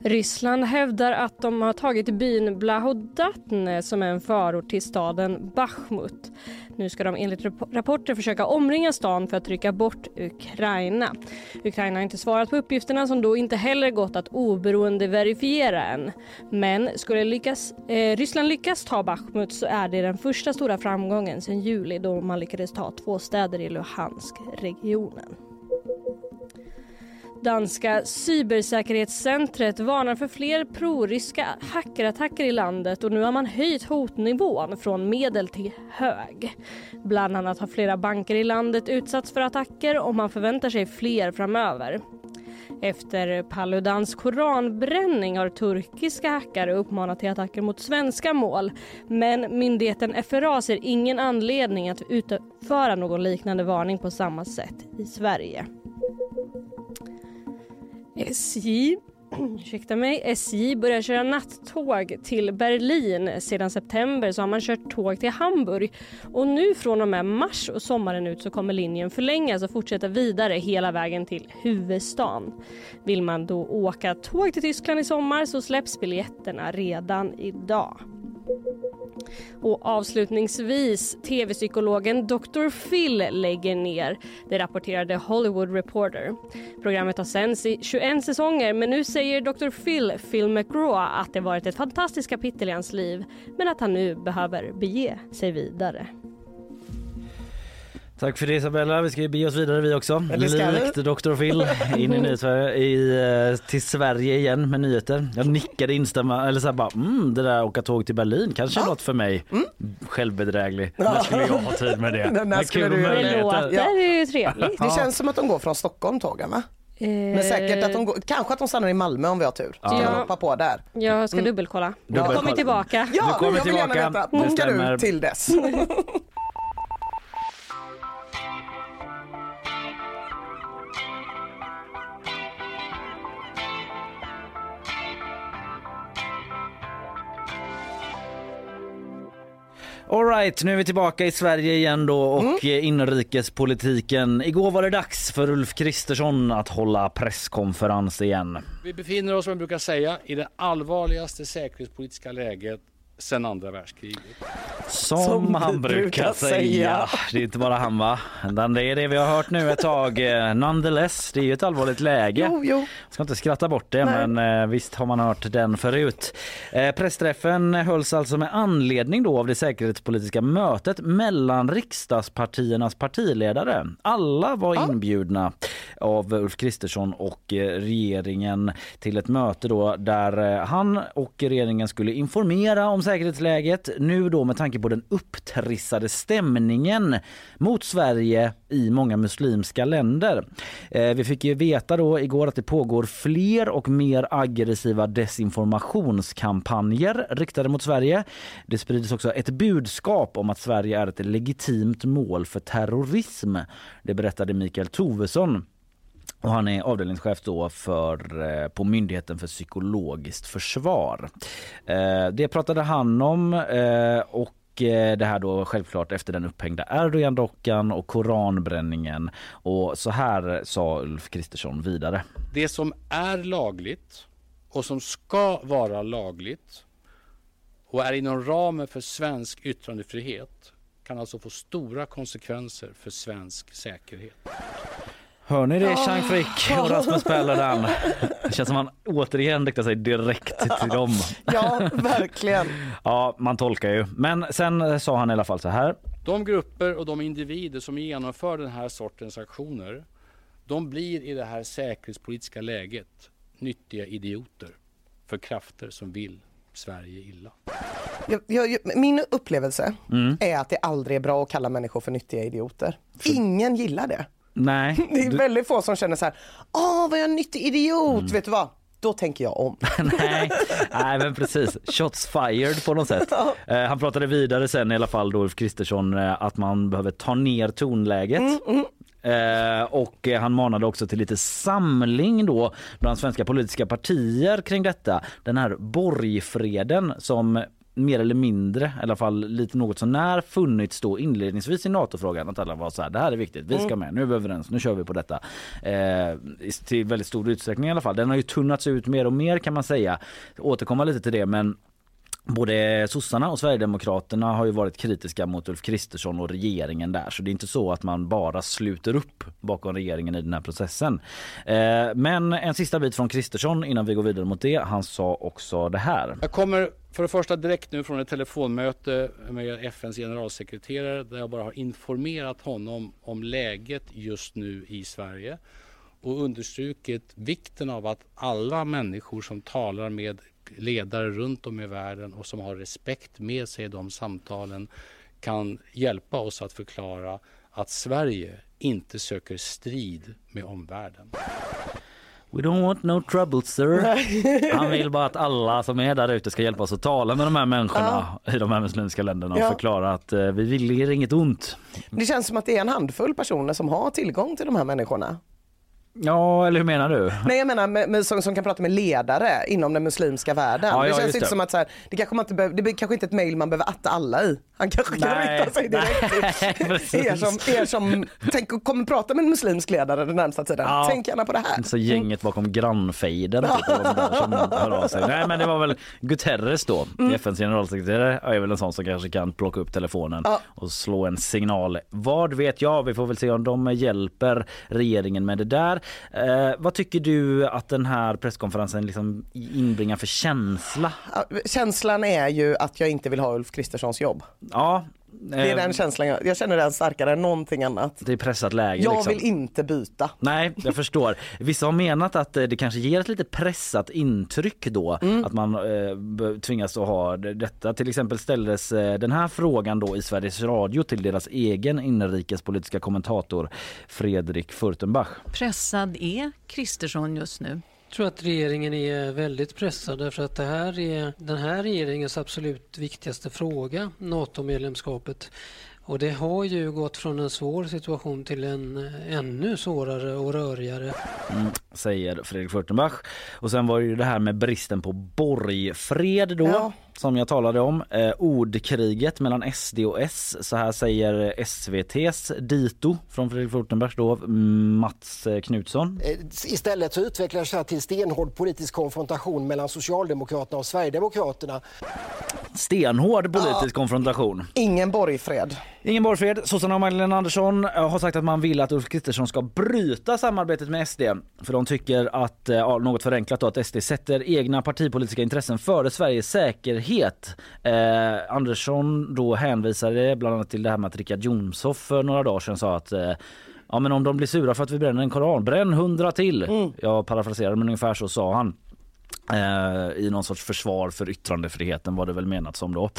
Ryssland hävdar att de har tagit byn Blahodatne som är en förort till staden Bachmut. Nu ska de enligt rapporter försöka omringa stan för att trycka bort Ukraina. Ukraina har inte svarat på uppgifterna som då inte heller gått att oberoende verifiera än. Men skulle lyckas, eh, Ryssland lyckas ta Bachmut så är det den första stora framgången sedan juli då man lyckades ta två städer i Luhansk-regionen. Danska cybersäkerhetscentret varnar för fler proryska hackerattacker i landet och nu har man höjt hotnivån från medel till hög. Bland annat har flera banker i landet utsatts för attacker och man förväntar sig fler framöver. Efter Paludans koranbränning har turkiska hackare uppmanat till attacker mot svenska mål men myndigheten FRA ser ingen anledning att utföra någon liknande varning på samma sätt i Sverige. SJ Ursäkta mig. SJ börjar köra nattåg till Berlin. Sedan september så har man kört tåg till Hamburg. Och nu från och med mars och sommaren ut så kommer linjen förlängas och fortsätta vidare hela vägen till huvudstaden. Vill man då åka tåg till Tyskland i sommar så släpps biljetterna redan idag. Och avslutningsvis, tv-psykologen Dr. Phil lägger ner. Det rapporterade Hollywood Reporter. Programmet har sänds i 21 säsonger men nu säger Dr. Phil, Phil McGraw, att det varit ett fantastiskt kapitel i hans liv men att han nu behöver bege sig vidare. Tack för det Isabella. Vi ska ju bege oss vidare vi också. Ja. Likt Dr. Phil in i nyhets- i, eh, till Sverige igen med nyheter. Jag nickade instämma eller så här bara mm, det där åka tåg till Berlin kanske är något för mig. Självbedräglig. När skulle jag ha tid med det? Skulle kul du Det låter Ja. ju trevligt. Det känns som att de går från Stockholm tågen va? Men säkert att de går, kanske att de stannar i Malmö om vi har tur. Kan Ja. hoppa på där. Jag ska dubbelkolla. Jag kommer tillbaka. Ja, kommer jag vill gärna tillbaka. veta. Det Bonkar stämmer. du till dess? Alright, nu är vi tillbaka i Sverige igen då och eh, inrikespolitiken. Igår var det dags för Ulf Kristersson att hålla presskonferens igen. Vi befinner oss, som jag brukar säga, i det allvarligaste säkerhetspolitiska läget sedan andra världskriget. Som, Som han brukar, brukar säga. säga. Det är inte bara han va? Det är det vi har hört nu ett tag. Eh, Nonetheless, det är ju ett allvarligt läge. Jo, jo. Jag ska inte skratta bort det, Nej. men eh, visst har man hört den förut. Eh, pressträffen hölls alltså med anledning då av det säkerhetspolitiska mötet mellan riksdagspartiernas partiledare. Alla var inbjudna av Ulf Kristersson och regeringen till ett möte då där han och regeringen skulle informera om säkerhetsläget. Nu då med tanke på den upptrissade stämningen mot Sverige i många muslimska länder. Eh, vi fick ju veta då igår att det pågår fler och mer aggressiva desinformationskampanjer riktade mot Sverige. Det sprids också ett budskap om att Sverige är ett legitimt mål för terrorism. Det berättade Mikael Tovesson och han är avdelningschef då för, eh, på Myndigheten för psykologiskt försvar. Eh, det pratade han om eh, och det här då självklart efter den upphängda Erdogan-dockan och koranbränningen. Och så här sa Ulf Kristersson vidare. Det som är lagligt och som ska vara lagligt och är inom ramen för svensk yttrandefrihet kan alltså få stora konsekvenser för svensk säkerhet. Hör ni det Chang Frick och Rasmus Paludan? Det känns som han återigen riktar sig direkt till dem. Ja, verkligen. Ja, man tolkar ju. Men sen sa han i alla fall så här. De grupper och de individer som genomför den här sortens aktioner de blir i det här säkerhetspolitiska läget nyttiga idioter för krafter som vill Sverige illa. Jag, jag, min upplevelse är att det aldrig är bra att kalla människor för nyttiga idioter. Ingen gillar det. Nej. Det är väldigt få som känner så här, åh vad jag är en nyttig idiot, vet du vad? Då tänker jag om. Nej, nej men precis. Shots fired på något sätt. Eh, han pratade vidare sen i alla fall då Ulf Kristersson eh, att man behöver ta ner tonläget. Eh, och eh, han manade också till lite samling då bland svenska politiska partier kring detta. Den här borgfreden som mer eller mindre, i alla fall lite något så när funnits då inledningsvis i NATO-frågan. Att alla var så här, det här är viktigt, vi ska med, nu är vi överens, nu kör vi på detta. Eh, till väldigt stor utsträckning i alla fall. Den har ju tunnats ut mer och mer kan man säga. Återkomma lite till det men Både sossarna och Sverigedemokraterna har ju varit kritiska mot Ulf Kristersson och regeringen där så det är inte så att man bara sluter upp bakom regeringen i den här processen. Eh, men en sista bit från Kristersson innan vi går vidare mot det. Han sa också det här. Jag kommer för det första direkt nu från ett telefonmöte med FNs generalsekreterare där jag bara har informerat honom om läget just nu i Sverige och understrukit vikten av att alla människor som talar med ledare runt om i världen och som har respekt med sig i de samtalen kan hjälpa oss att förklara att Sverige inte söker strid med omvärlden. We don't want no trouble sir. Han vill bara att alla som är där ute ska hjälpa oss att tala med de här människorna i de här muslimska länderna och Ja. förklara att eh, vi vill er inget ont. Det känns som att det är en handfull personer som har tillgång till de här människorna. Ja, eller hur menar du? Nej jag menar med, med, som, som kan prata med ledare inom den muslimska världen. Ja, det ja, känns just inte det. som att så här, det kanske man inte behöver, det är kanske inte ett mejl man behöver atta alla i. Han kanske kan Nej, rikta sig direkt till er som, er som tänk, kommer prata med en muslimsk ledare den närmsta tiden. Ja. Tänk gärna på det här. Så gänget bakom grannfejden typ. Nej men det var väl Guterres då, FNs generalsekreterare är väl en sån som kanske kan plocka upp telefonen Ja. och slå en signal. Vad vet jag? Vi får väl se om de hjälper regeringen med det där. Eh, vad tycker du att den här presskonferensen liksom inbringar för känsla? Känslan är ju att jag inte vill ha Ulf Kristerssons jobb. Ja, Det är Eh, den känslan jag, jag känner den starkare än någonting annat. Det är pressat läge. Jag liksom. vill inte byta. Nej, jag förstår. Vissa har menat att eh, det kanske ger ett lite pressat intryck då Mm. att man eh, tvingas att ha det- detta. Till exempel ställdes eh, den här frågan då i Sveriges Radio till deras egen inrikespolitiska kommentator Fredrik Furtenbach. Pressad är Kristersson just nu? Jag tror att regeringen är väldigt pressad därför att det här är den här regeringens absolut viktigaste fråga, NATO-medlemskapet. Och det har ju gått från en svår situation till en ännu svårare och rörigare. Mm, säger Fredrik Furtenbach. Och sen var det ju det här med bristen på borgfred då Ja. Som jag talade om. Eh, ordkriget mellan SD och S. Så här säger SVTs dito från Fredrik Furtenbach då, Mats eh, Knutsson. Eh, Istället så utvecklas det här till stenhård politisk konfrontation mellan Socialdemokraterna och Sverigedemokraterna. Stenhård politisk konfrontation. Ingen borgfred. Ingen borgfred. Sossarna och Magdalena Andersson eh, har sagt att man vill att Ulf Kristersson ska bryta samarbetet med SD. För de tycker att, ja, något förenklat då, att SD sätter egna partipolitiska intressen före Sveriges säkerhet. Eh, Andersson då hänvisade bland annat till det här med att Richard Jomshof för några dagar sedan sa att eh, Ja men om de blir sura för att vi bränner en koran, bränn hundra till. Jag parafraserar men ungefär så sa han. Eh, I någon sorts försvar för yttrandefriheten var det väl menat som då.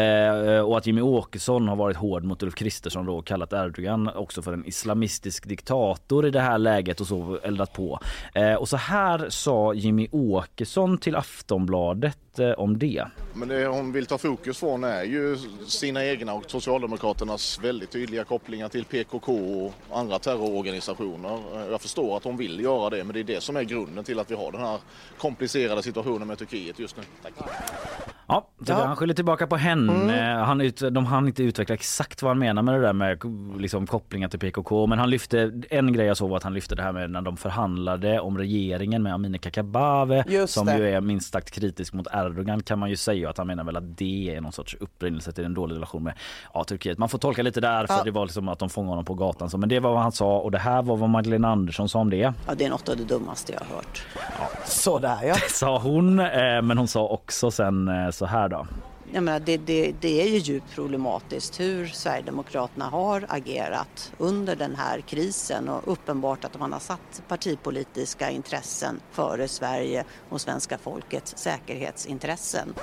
Eh, och att Jimmy Åkesson har varit hård mot Ulf Kristersson då och kallat Erdogan också för en islamistisk diktator i det här läget och så eldat på. Eh, och så här sa Jimmy Åkesson till Aftonbladet eh, om det. Men det hon vill ta fokus från är ju sina egna och Socialdemokraternas väldigt tydliga kopplingar till PKK och andra terrororganisationer. Jag förstår att hon vill göra det men det är det som är grunden till att vi har den här komplicerade situationen med Turkiet just nu. Tack. Ja, Ja. han skyller tillbaka på henne. Mm. Han ut, de hann inte utveckla exakt vad han menar med det där med liksom, kopplingar till PKK. Men han lyfte, en grej jag såg var att han lyfte det här med när de förhandlade om regeringen med Amineh Kakabaveh som det. ju är minst sagt kritisk mot Erdogan kan man ju säga att han menar väl att det är någon sorts upprinnelse till en dålig relation med ja, Turkiet. Man får tolka lite där för Ja. det var liksom att de fångade honom på gatan. Så, men det var vad han sa och det här var vad Magdalena Andersson sa om det. Ja, det är något av det dummaste jag har hört. Sådär ja. Sa hon, eh, men hon sa också sen eh, så här då. Jag menar, det, det, det är ju djupt problematiskt hur Sverigedemokraterna har agerat under den här krisen och uppenbart att man har satt partipolitiska intressen före Sverige och svenska folkets säkerhetsintressen.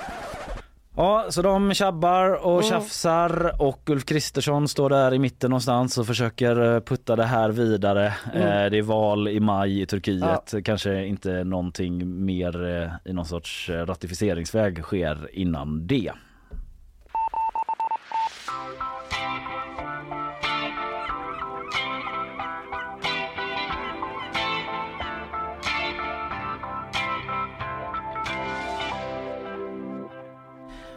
Ja, så de tjabbar och Mm. tjafsar och Ulf Kristersson står där i mitten någonstans och försöker eh, putta det här vidare. Mm. Eh, Det är val i maj i Turkiet. Kanske inte någonting mer eh, i någon sorts ratificeringsväg sker innan det.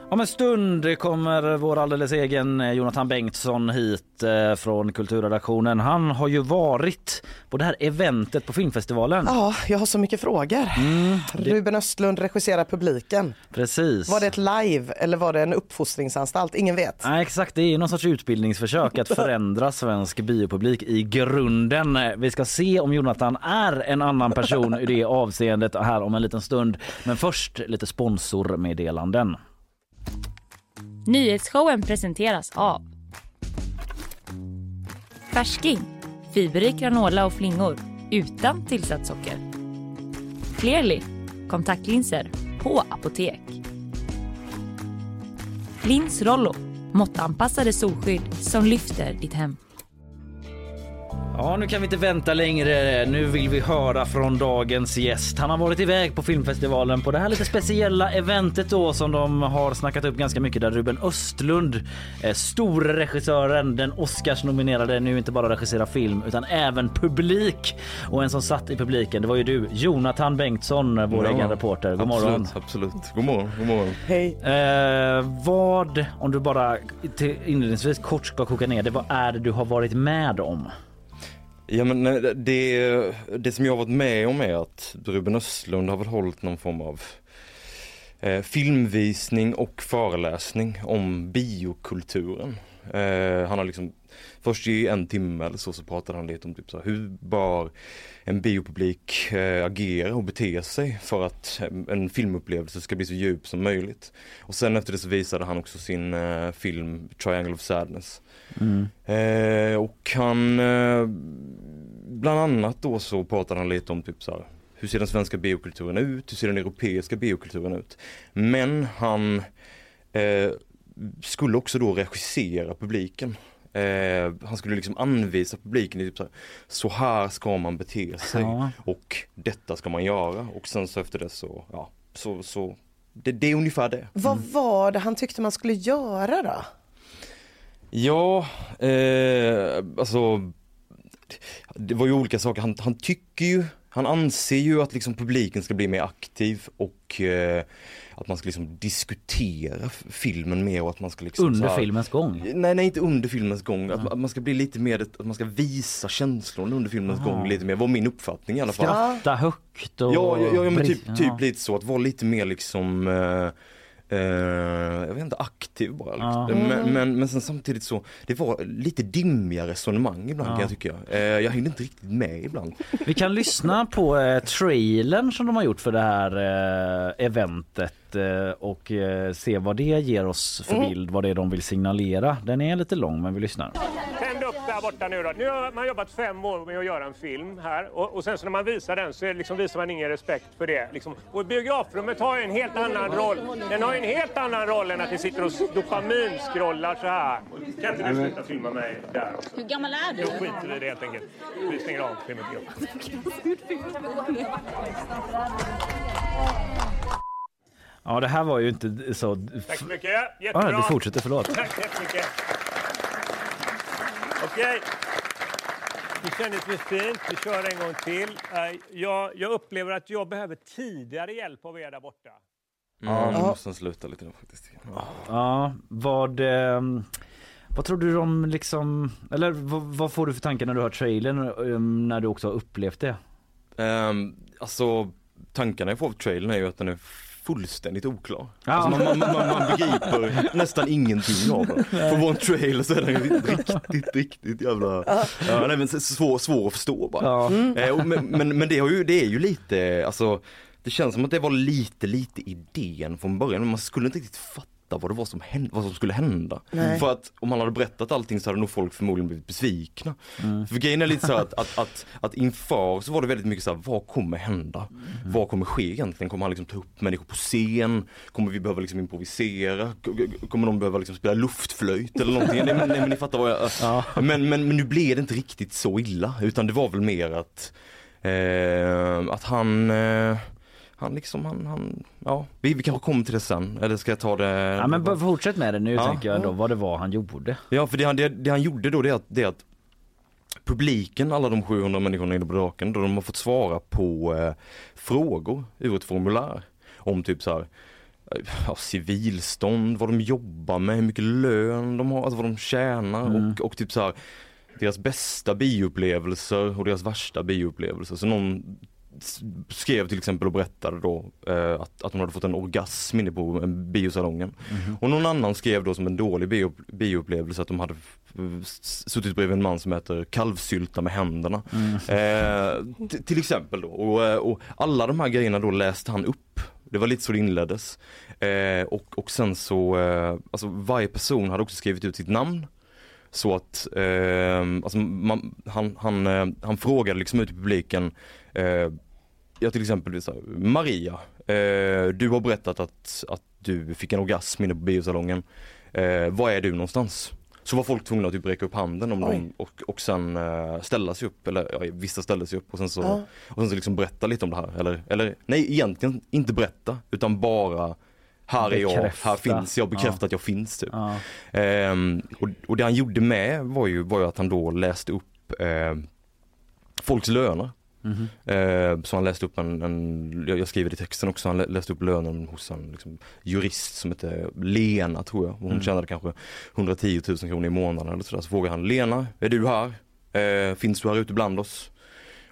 Om en stund kommer vår alldeles egen eh, Jonathan Bengtsson hit eh, från kulturredaktionen. Han har ju varit på det här eventet på filmfestivalen. Ja, jag har så mycket frågor. Mm, det, Ruben Östlund regisserar publiken. precis. Var det ett live eller var det en uppfostringsanstalt? Ingen vet. Nej, exakt, det är någon sorts utbildningsförsök att förändra svensk biopublik i grunden. Vi ska se om Jonathan är en annan person i det avseendet här om en liten stund. Men först lite sponsormeddelanden. Nyhetsshowen presenteras av Färsking, fiberrik granola och flingor utan tillsatt socker. Clearly, kontaktlinser på apotek. Lins Rollo, måttanpassade solskydd som lyfter ditt hem. Ja, nu kan vi inte vänta längre. Nu vill vi höra från dagens gäst. Han har varit iväg på filmfestivalen på det här lite speciella eventet då som de har snackat upp ganska mycket där Ruben Östlund, eh, storregissören, den Oscarsnominerade, nu inte bara regisserar film utan även publik. Och en som satt i publiken, det var ju du, Jonathan Bengtsson, vår Ja, egen reporter. God morgon. Absolut, absolut. God morgon, god morgon. Hej. Eh, vad, om du bara till inledningsvis kort ska koka ner det, vad är det du har varit med om? Ja, men det, det som jag har varit med om är att Ruben Östlund har väl hållit någon form av eh, filmvisning och föreläsning om biokulturen. Eh, han har liksom, först i en timme eller så, så pratade han lite om typ så här, hur bör en biopublik eh, agera och bete sig för att eh, en filmupplevelse ska bli så djup som möjligt. Och sen efter det så visade han också sin eh, film Triangle of Sadness. Mm. Eh, och han, eh, bland annat då så pratade han lite om typ så här, hur ser den svenska biokulturen ut? Hur ser den europeiska biokulturen ut? Men han eh, skulle också då regissera publiken. Eh, han skulle liksom anvisa publiken, typ så, här, så här ska man bete sig Ja. och detta ska man göra och sen så efter det så, ja, så, så det, det är ungefär det. Vad var det han tyckte man skulle göra då? Ja, eh, alltså det var ju olika saker. Han, han tycker ju, han anser ju att liksom publiken ska bli mer aktiv och eh, att man ska liksom diskutera filmen mer och att man ska liksom Under här- filmens gång? Nej, nej inte under filmens gång. Att, man- att man ska bli lite mer, att man ska visa känslorna under filmens Aha. gång lite mer, var min uppfattning i alla fall. Skratta högt och... Ja, ja, ja men typ, Ja. typ lite så, att vara lite mer liksom eh, eh, jag vet inte, aktiv bara. Liksom. Ja. Men, Mm. men, men sen samtidigt så, det var lite dimmiga resonemang ibland kan jag tycka. Eh, jag hängde inte riktigt med ibland. Vi kan lyssna på eh, trailern som de har gjort för det här eh, eventet eh, och eh, se vad det ger oss för Mm. bild, vad det är de vill signalera. Den är lite lång men vi lyssnar. Tänd upp där borta nu då. Nu har man jobbat fem år med att göra en film här och, och sen så när man visar den så liksom, visar man ingen respekt för det. Liksom. Och biografrummet har ju en helt annan roll. Den har ju en helt annan roll än att vi sitter och dopaminscrollar så här. Kan inte du sluta filma mig där också? Hur gammal är du? Då skiter vi i det helt enkelt. Vi stänger av filmen. Ja det här var ju inte så... Tack så mycket. Jättebra. Ah, du fortsätter, förlåt. Tack jättemycket. Okej. Det kändes visst fint. Vi kör en gång till. Eh, Jag, jag upplever att jag behöver tidigare hjälp av er där borta. Ja, nu måste sluta lite nu faktiskt. Ja, vad... ehm, vad tror du om liksom... Eller vad, vad får du för tankar när du hör trailern ehm, när du också har upplevt det? Um, alltså tankarna jag får av trailern är ju att den är fullständigt oklar. Ja. Alltså man, man, man, man begriper nästan ingenting av den. För vara en trailer så är den riktigt, riktigt jävla, ja, nej, men svår, svår att förstå bara. Ja. Mm. Eh, och, men men, men det, har ju, det är ju lite, alltså det känns som att det var lite, lite idén från början men man skulle inte riktigt fatta vad det var som, hände, vad som skulle hända. Nej. För att om man hade berättat allting så hade nog folk förmodligen blivit besvikna. För grejen är lite så att, att, att, att inför så var det väldigt mycket så här, vad kommer hända? Vad kommer ske egentligen? Kommer han liksom ta upp människor på scen? Kommer vi behöva liksom improvisera? Kommer de behöva liksom spela luftflöjt eller någonting? Nej, men, nej, men ni fattar vad jag... Men, men, men nu blev det inte riktigt så illa utan det var väl mer att, eh, att han eh, han liksom, han, han, ja, vi, vi kanske kommer till det sen, eller ska jag ta det? Ja men bara fortsätt med det nu Ja. tänker jag då, vad det var han gjorde. Ja för det han, det, det han gjorde då det är att, det är att publiken, alla de 700 människorna inne på draken, då de har fått svara på eh, frågor ur ett formulär om typ så här eh, ja, civilstånd, vad de jobbar med, hur mycket lön de har, alltså vad de tjänar Mm. och, och typ så här deras bästa bioupplevelser och deras värsta bioupplevelser. Så någon skrev till exempel och berättade då eh, att, att hon hade fått en orgasm inne på en biosalongen. Och någon annan skrev då som en dålig bio, bioupplevelse att de hade suttit bredvid en man som äter kalvsylta med händerna. Eh, t- till exempel då. Och, eh, och alla de här grejerna då läste han upp. Det var lite så det inleddes. Eh, och, och sen så, eh, alltså varje person hade också skrivit ut sitt namn. Så att, eh, alltså man, han, han, eh, han frågade liksom ut i publiken, eh, ja till exempel så Maria, eh, du har berättat att, att du fick en orgasm inne på biosalongen. Eh, var är du någonstans? Så var folk tvungna att typ räcka upp handen om Oj. de, och, och sen eh, ställa sig upp, eller ja, vissa ställde sig upp och sen så, Ja. och sen så liksom berätta lite om det här. Eller, eller nej egentligen inte berätta utan bara här är jag, här finns jag, bekräfta Ja. att jag finns typ. Ja. Ehm, och, och det han gjorde med var ju, var ju att han då läste upp eh, folks löner. Mhm. Eh, så han läste upp en, en, jag skriver i texten också, han lä- läste upp lönen hos en liksom, jurist som heter Lena tror jag. Hon Mm. tjänade kanske 110 000 kronor i månaden eller sådär. Så frågade han, Lena, är du här? Eh, finns du här ute bland oss?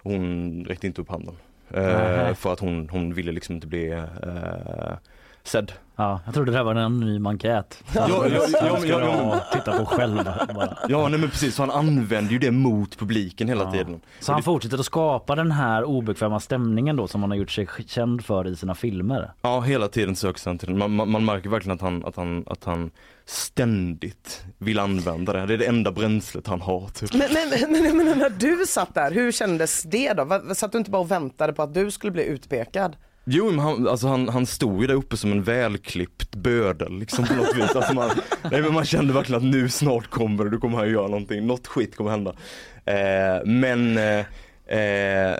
Och hon räckte inte upp handen. Eh, för att hon, hon ville liksom inte bli eh, sedd. Ja, jag trodde det här var en ny enkät. Ja, ja, ja, ja, Ska ja, ja. titta på själv bara. Ja nej men precis, så han använder ju det mot publiken hela tiden. Så han fortsätter att skapa den här obekväma stämningen då som han har gjort sig känd för i sina filmer. Ja hela tiden söker han till den. Man, man, man märker verkligen att han, att, han, att han ständigt vill använda det. Det är det enda bränslet han har. Typ. Men, men, men, men när du satt där, hur kändes det då? Satt du inte bara och väntade på att du skulle bli utpekad? Jo men han, alltså han, han stod ju där uppe som en välklippt bödel liksom på något vis. Alltså man, nej, men man kände verkligen att nu snart kommer det, då kommer han göra någonting, något skit kommer hända. Eh, men eh, Eh,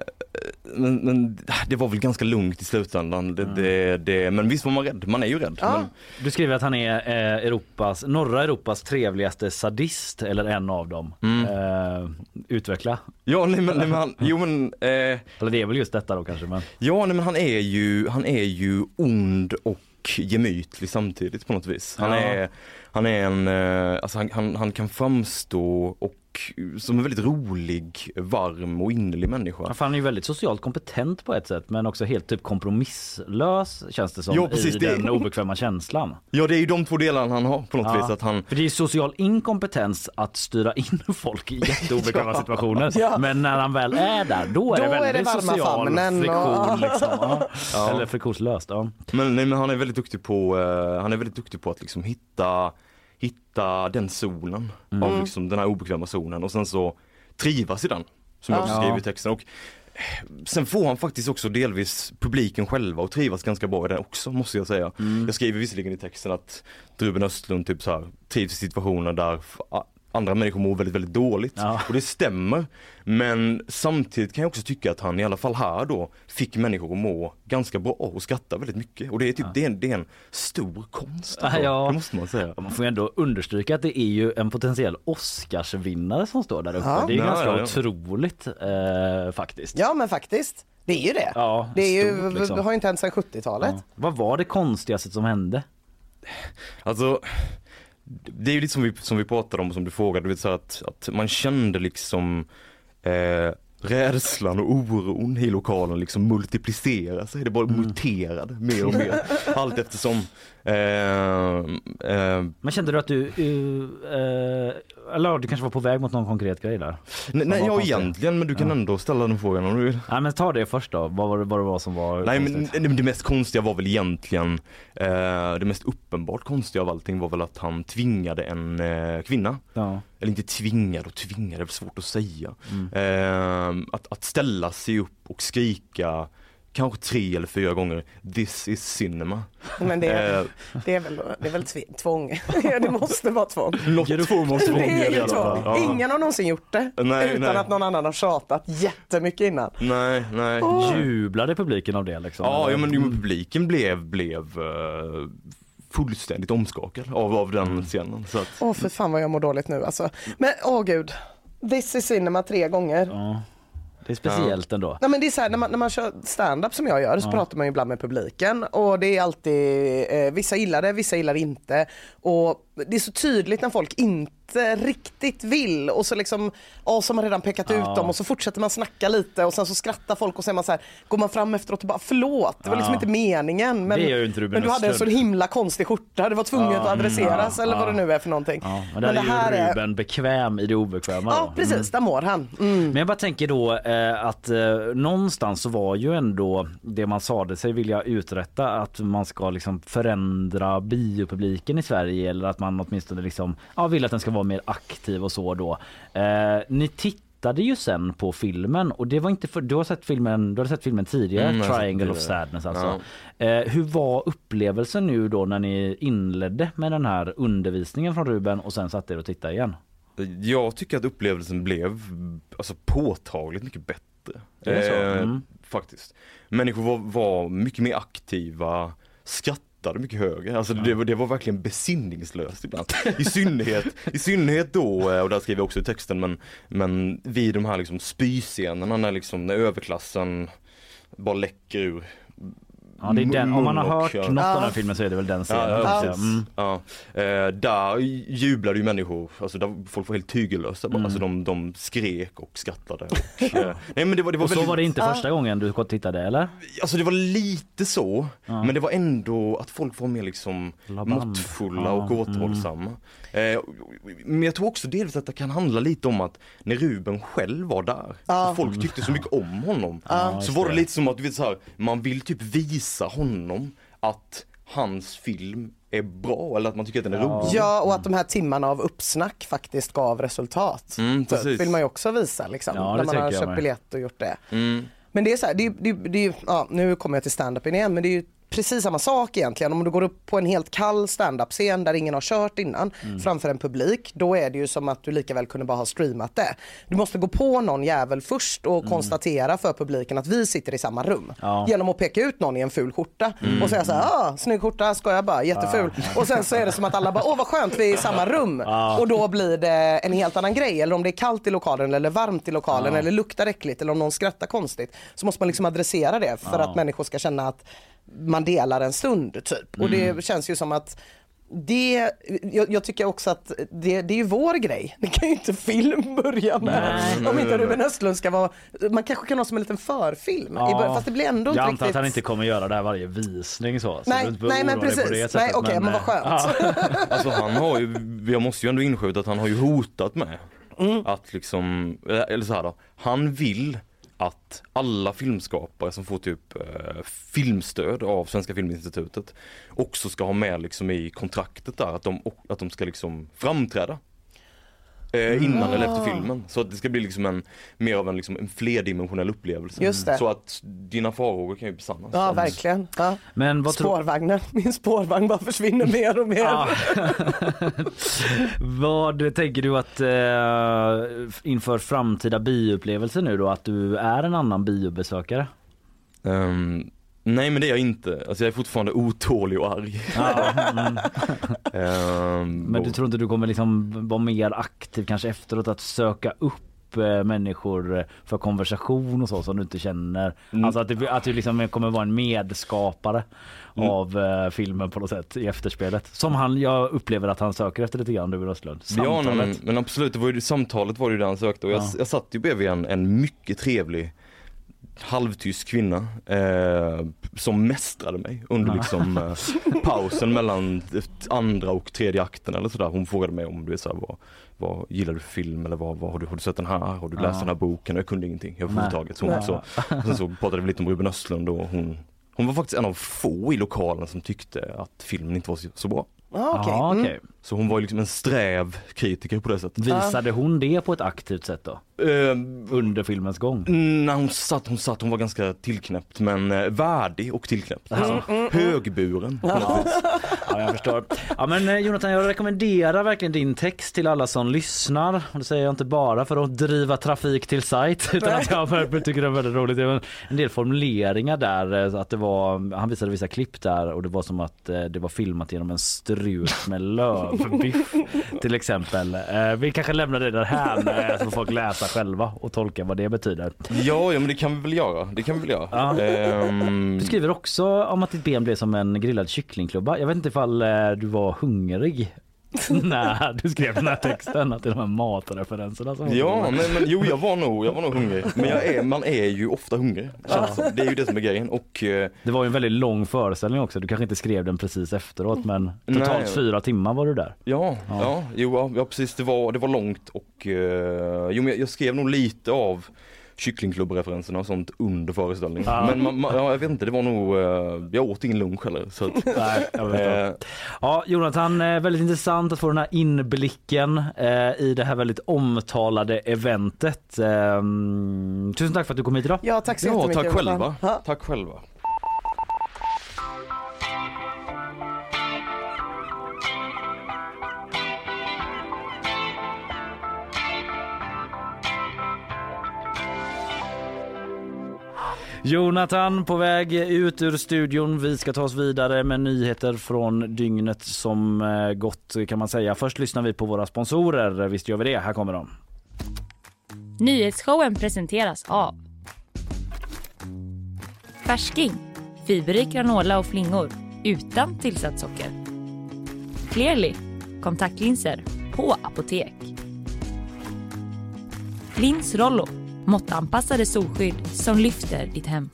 men, men det var väl ganska lugnt i slutändan. Det, det, det, men visst var man rädd, man är ju rädd. Men, Du skriver att han är eh, Europas, norra Europas trevligaste sadist eller en av dem. Eh, utveckla. Ja, nej, men, nej, men han, jo men... Eh, eller det är väl just detta då kanske men. Ja, nej, men han är ju, han är ju ond och gemytlig samtidigt på något vis. Han Ja. är, han är en, eh, alltså han, han, han kan framstå och som en väldigt rolig, varm och innerlig människa. Ja, han är ju väldigt socialt kompetent på ett sätt men också helt typ kompromisslös känns det som Ja, precis, i det- den obekväma känslan. Ja, det är ju de två delarna han har på något vis. Att han, För det är social inkompetens att styra in folk i jätteobekväma Ja. situationer. Ja. Men när han väl är där då är Då det är det väldigt varma social famnen och- friktion. Liksom. Ja. Ja. Eller friktionslöst. Ja. Men, nej, men han är väldigt duktig på, eh, han är väldigt duktig på att liksom hitta, hitta den zonen Mm. av liksom den här obekväma zonen och sen så trivas i den. Som jag också skriver i texten. Och eh, sen får han faktiskt också delvis publiken själva och trivas ganska bra i den också måste jag säga. Mm. Jag skriver visserligen i texten att Ruben Östlund typ så här, trivs i situationer där andra människor mår väldigt, väldigt dåligt. Och det stämmer. Men samtidigt kan jag också tycka att han i alla fall här då fick människor att må ganska bra och skratta väldigt mycket. Och det är typ, det, är en, det är en stor konst. alltså. Ja. Det måste man säga. Man får ju ändå understryka att det är ju en potentiell Oscarsvinnare som står där uppe. Ja. Det är Ja, ganska ja, ja. otroligt eh, faktiskt. Ja men faktiskt, det är ju det. Ja, det är ju, stort, liksom. vi har ju inte hänt sedan 70-talet. Ja. Vad var det konstigaste som hände? Alltså det är ju lite som vi, som vi pratade om och som du frågade, vet, så att, att man kände liksom eh, rädslan och oron i lokalen liksom multiplicera sig. Det bara muterade mer och mer allt eftersom. Eh, eh, Men kände du att du, uh, eller du kanske var på väg mot någon konkret grej där? nej, nej ja konstigt? egentligen men du kan Ja. ändå ställa den frågan om du vill. Nej men ta det först då, vad var det, vad det var som var Nej men konstigt? det, det mest konstiga var väl egentligen, eh, det mest uppenbart konstiga av allting var väl att han tvingade en eh, kvinna. Ja. Eller inte tvingade och tvingade, det är svårt att säga. Mm. Eh, att, att ställa sig upp och skrika kanske tre eller fyra gånger This is cinema. Men det, är- Eh, det är väl, det är väl tvång. Det måste vara tvång. Vara Det är ju tvång. Ja. Ingen har någonsin gjort det Nej, utan nej. att någon annan har tjatat jättemycket innan. Nej, nej. Jublade publiken av det liksom? Ja, ja men publiken blev, blev eh, fullständigt omskakad av, av den scenen. Så att, Åh för fan vad jag mår dåligt nu alltså. Men åh gud. This is cinema tre gånger. Ja. Det är speciellt ändå. Nej men det är så här, när man, när man kör stand-up som jag gör så pratar man ju ibland med publiken och det är alltid, eh, vissa gillar det, vissa gillar inte. Och det är så tydligt när folk inte riktigt vill och så liksom, ja så har man redan pekat Ja. ut dem och så fortsätter man snacka lite och sen så skrattar folk och är man så här, går man fram efteråt och bara förlåt, det var liksom inte meningen. Men, Det inte men du hade en så himla konstig skjorta, det var tvunget att adresseras ja, eller vad det nu är för någonting. Ja, men där är ju Ruben bekväm i det obekväma Ja då. precis, Mm. där mår han. Mm. Men jag bara tänker då eh, att eh, någonstans så var ju ändå det man sade sig vilja uträtta att man ska liksom förändra biopubliken i Sverige eller att man åtminstone liksom ja, vill att den ska vara mer aktiv och så då. Eh, ni tittade ju sen på filmen och det var inte för, du har sett filmen, du har sett filmen tidigare, Mm, Triangle of. Sadness alltså. Eh, hur var upplevelsen nu då när ni inledde med den här undervisningen från Ruben och sen satt er och tittade igen? Jag tycker att upplevelsen blev alltså, påtagligt mycket bättre. Är? Eh, Mm. Faktiskt. Människor var, var mycket mer aktiva, skrattade mycket högre. Alltså det, var- det var verkligen besinningslöst ibland. I synnerhet, I synnerhet då, eh, och där skriver jag också i texten, men, men vid de här liksom spyscenerna när, liksom, när överklassen bara läcker ur Ja, det är den. Om man har hört monolog, något av den filmen så är det väl den scenen. Ja, ja. Mm. ja. Eh, där jublade ju människor, alltså där folk var helt tygellösa bara. Mm. Alltså de, de skrek och skrattade. Och, eh, nej men det var, det var Och så väldigt- var det inte första gången du tittade eller? Alltså det var lite så, Ja. men det var ändå att folk var mer liksom Laban. måttfulla Ja, och återhållsamma. Eh, men jag tror också delvis att det kan handla lite om att när Ruben själv var där, och folk tyckte så mycket om honom, så var det det. lite som att du vet, så här, man vill typ visa honom att hans film är bra eller att man tycker att den är rolig. Ja och att de här timmarna av uppsnack faktiskt gav resultat. Mm, precis. vill man ju också visa liksom. Ja, när man har köpt biljett och gjort det. Mm. Men det är så här, det, det, det, ja, nu kommer jag till stand-upen igen men det är ju precis samma sak egentligen. Om du går upp på en helt kall stand-up-scen där ingen har kört innan Mm. framför en publik, då är det ju som att du lika väl kunde bara ha streamat det. Du måste gå på någon jävel först och konstatera för publiken att vi sitter i samma rum. Ja. Genom att peka ut någon i en ful skjorta Mm. och säga så här, ah, snygg skjorta, ska jag bara, jätteful. Ja. Och sen så är det som att alla bara, åh vad skönt, vi är i samma rum. Ja. Och då blir det en helt annan grej. Eller om det är kallt i lokalen eller varmt i lokalen eller luktar äckligt eller om någon skrattar konstigt. Så måste man liksom adressera det för att människor ska känna att man delar en stund typ. Och Mm. det känns ju som att det, jag, jag tycker också att det, det är ju vår grej. Det kan ju inte film börja med. Nej. Om inte Ruben Östlund ska vara, man kanske kan ha som en liten förfilm. i början, Fast det blir ändå jag inte antar riktigt. att han inte kommer göra det här varje visning så. så Nej, nej, men precis. det sättet, Nej, okej, men vad skönt. Ja. Alltså han har ju, jag måste ju ändå inskjuta att han har ju hotat med Mm. att liksom, eller så här då, han vill att alla filmskapare som får typ eh, filmstöd av Svenska Filminstitutet också ska ha med liksom i kontraktet där att de, att de ska liksom framträda. Eh, innan eller efter Ah. filmen. Så att det ska bli liksom en, mer av en, liksom, en flerdimensionell upplevelse. Just det. Så att dina farhågor kan ju besannas. Ja, verkligen. Ja. Men vad tror- Spårvagnen, min spårvagn bara försvinner mer och mer. Ja. Vad tänker du att eh, inför framtida bioupplevelser nu då att du är en annan biobesökare? Ehm, nej men det är jag inte. Alltså jag är fortfarande otålig och arg. Ja, mm. Ehm, Men du tror inte du kommer liksom vara mer aktiv kanske efteråt att söka upp eh, människor för konversation och så som du inte känner. Mm. Alltså att, det, att du liksom kommer vara en medskapare Mm. av eh, filmen på något sätt i efterspelet. Som han, jag upplever att han söker efter lite grann, Ruben Östlund. Ja Samtalet. men, men absolut, det var ju, samtalet var det ju det han sökte och jag, Ja. jag satt ju bredvid en, en mycket trevlig halvtysk kvinna eh, som mästrade mig under liksom eh, pausen mellan andra och tredje akten eller sådär. Hon frågade mig om du är såhär, vad, vad gillar du för film eller vad, vad har, du, har du sett den här? Har du läst Ja. den här boken? Jag kunde ingenting överhuvudtaget. Så, så, sen så pratade vi lite om Ruben Östlund och hon, hon var faktiskt en av få i lokalen som tyckte att filmen inte var så, så bra. Ah. Ja, Mm. Så hon var liksom en sträv kritiker på det sättet. Visade hon det på ett aktivt sätt då? Under filmens gång? När hon satt, hon satt, hon var ganska tillknäppt men eh, värdig och tillknäppt. Mm, Alltså, mm, mm. Högburen. på något vis. Ja, jag förstår. Ja, men eh, Jonathan, jag rekommenderar verkligen din text till alla som lyssnar. Och det säger jag inte bara för att driva trafik till sajt utan att jag verkligen tycker det är väldigt roligt. Det var en del formuleringar där. eh, Att det var, han visade vissa klipp där och det var som att eh, det var filmat genom en strut med lövbiff till exempel. Eh, Vi kanske lämnar det där här så får folk läsa själva och tolka vad det betyder. Ja, ja men det kan vi väl göra. Det kan vi väl göra. Ja. Ehm, Du skriver också om att ditt ben blev som en grillad kycklingklubba. Jag vet inte ifall eh, du var hungrig när du skrev den här texten, att det är de här matreferenserna som Ja, men, men jo jag var nog, jag var nog hungrig. Men är, man är ju ofta hungrig. känns det är ju det som är grejen. Och, eh, Det var ju en väldigt lång föreställning också. Du kanske inte skrev den precis efteråt men totalt Nej. fyra timmar var du där. Ja, Ja. ja, jo, ja, ja precis det var, det var långt och eh, jo, men jag skrev nog lite av kycklingklubbreferenserna och sånt under föreställningen. Ja. Men man, man, ja, jag vet inte, det var nog, eh, jag åt ingen lunch heller. Så att, Nej, jag vet eh. Ja, Jonathan, eh, väldigt intressant att få den här inblicken eh, i det här väldigt omtalade eventet. Eh, tusen tack för att du kom hit idag. Ja, tack så ja, jättemycket. tack själva. Tack själva. Jonathan på väg ut ur studion. Vi ska ta oss vidare med nyheter från dygnet som eh, gått kan man säga. Först lyssnar vi på våra sponsorer. Visst gör vi det. Här kommer de. Nyhetsshowen presenteras av Färsking Fiberrik granola och flingor utan tillsatt socker. Clearly kontaktlinser på apotek. Lins Rollo måttanpassade solskydd som lyfter ditt hem.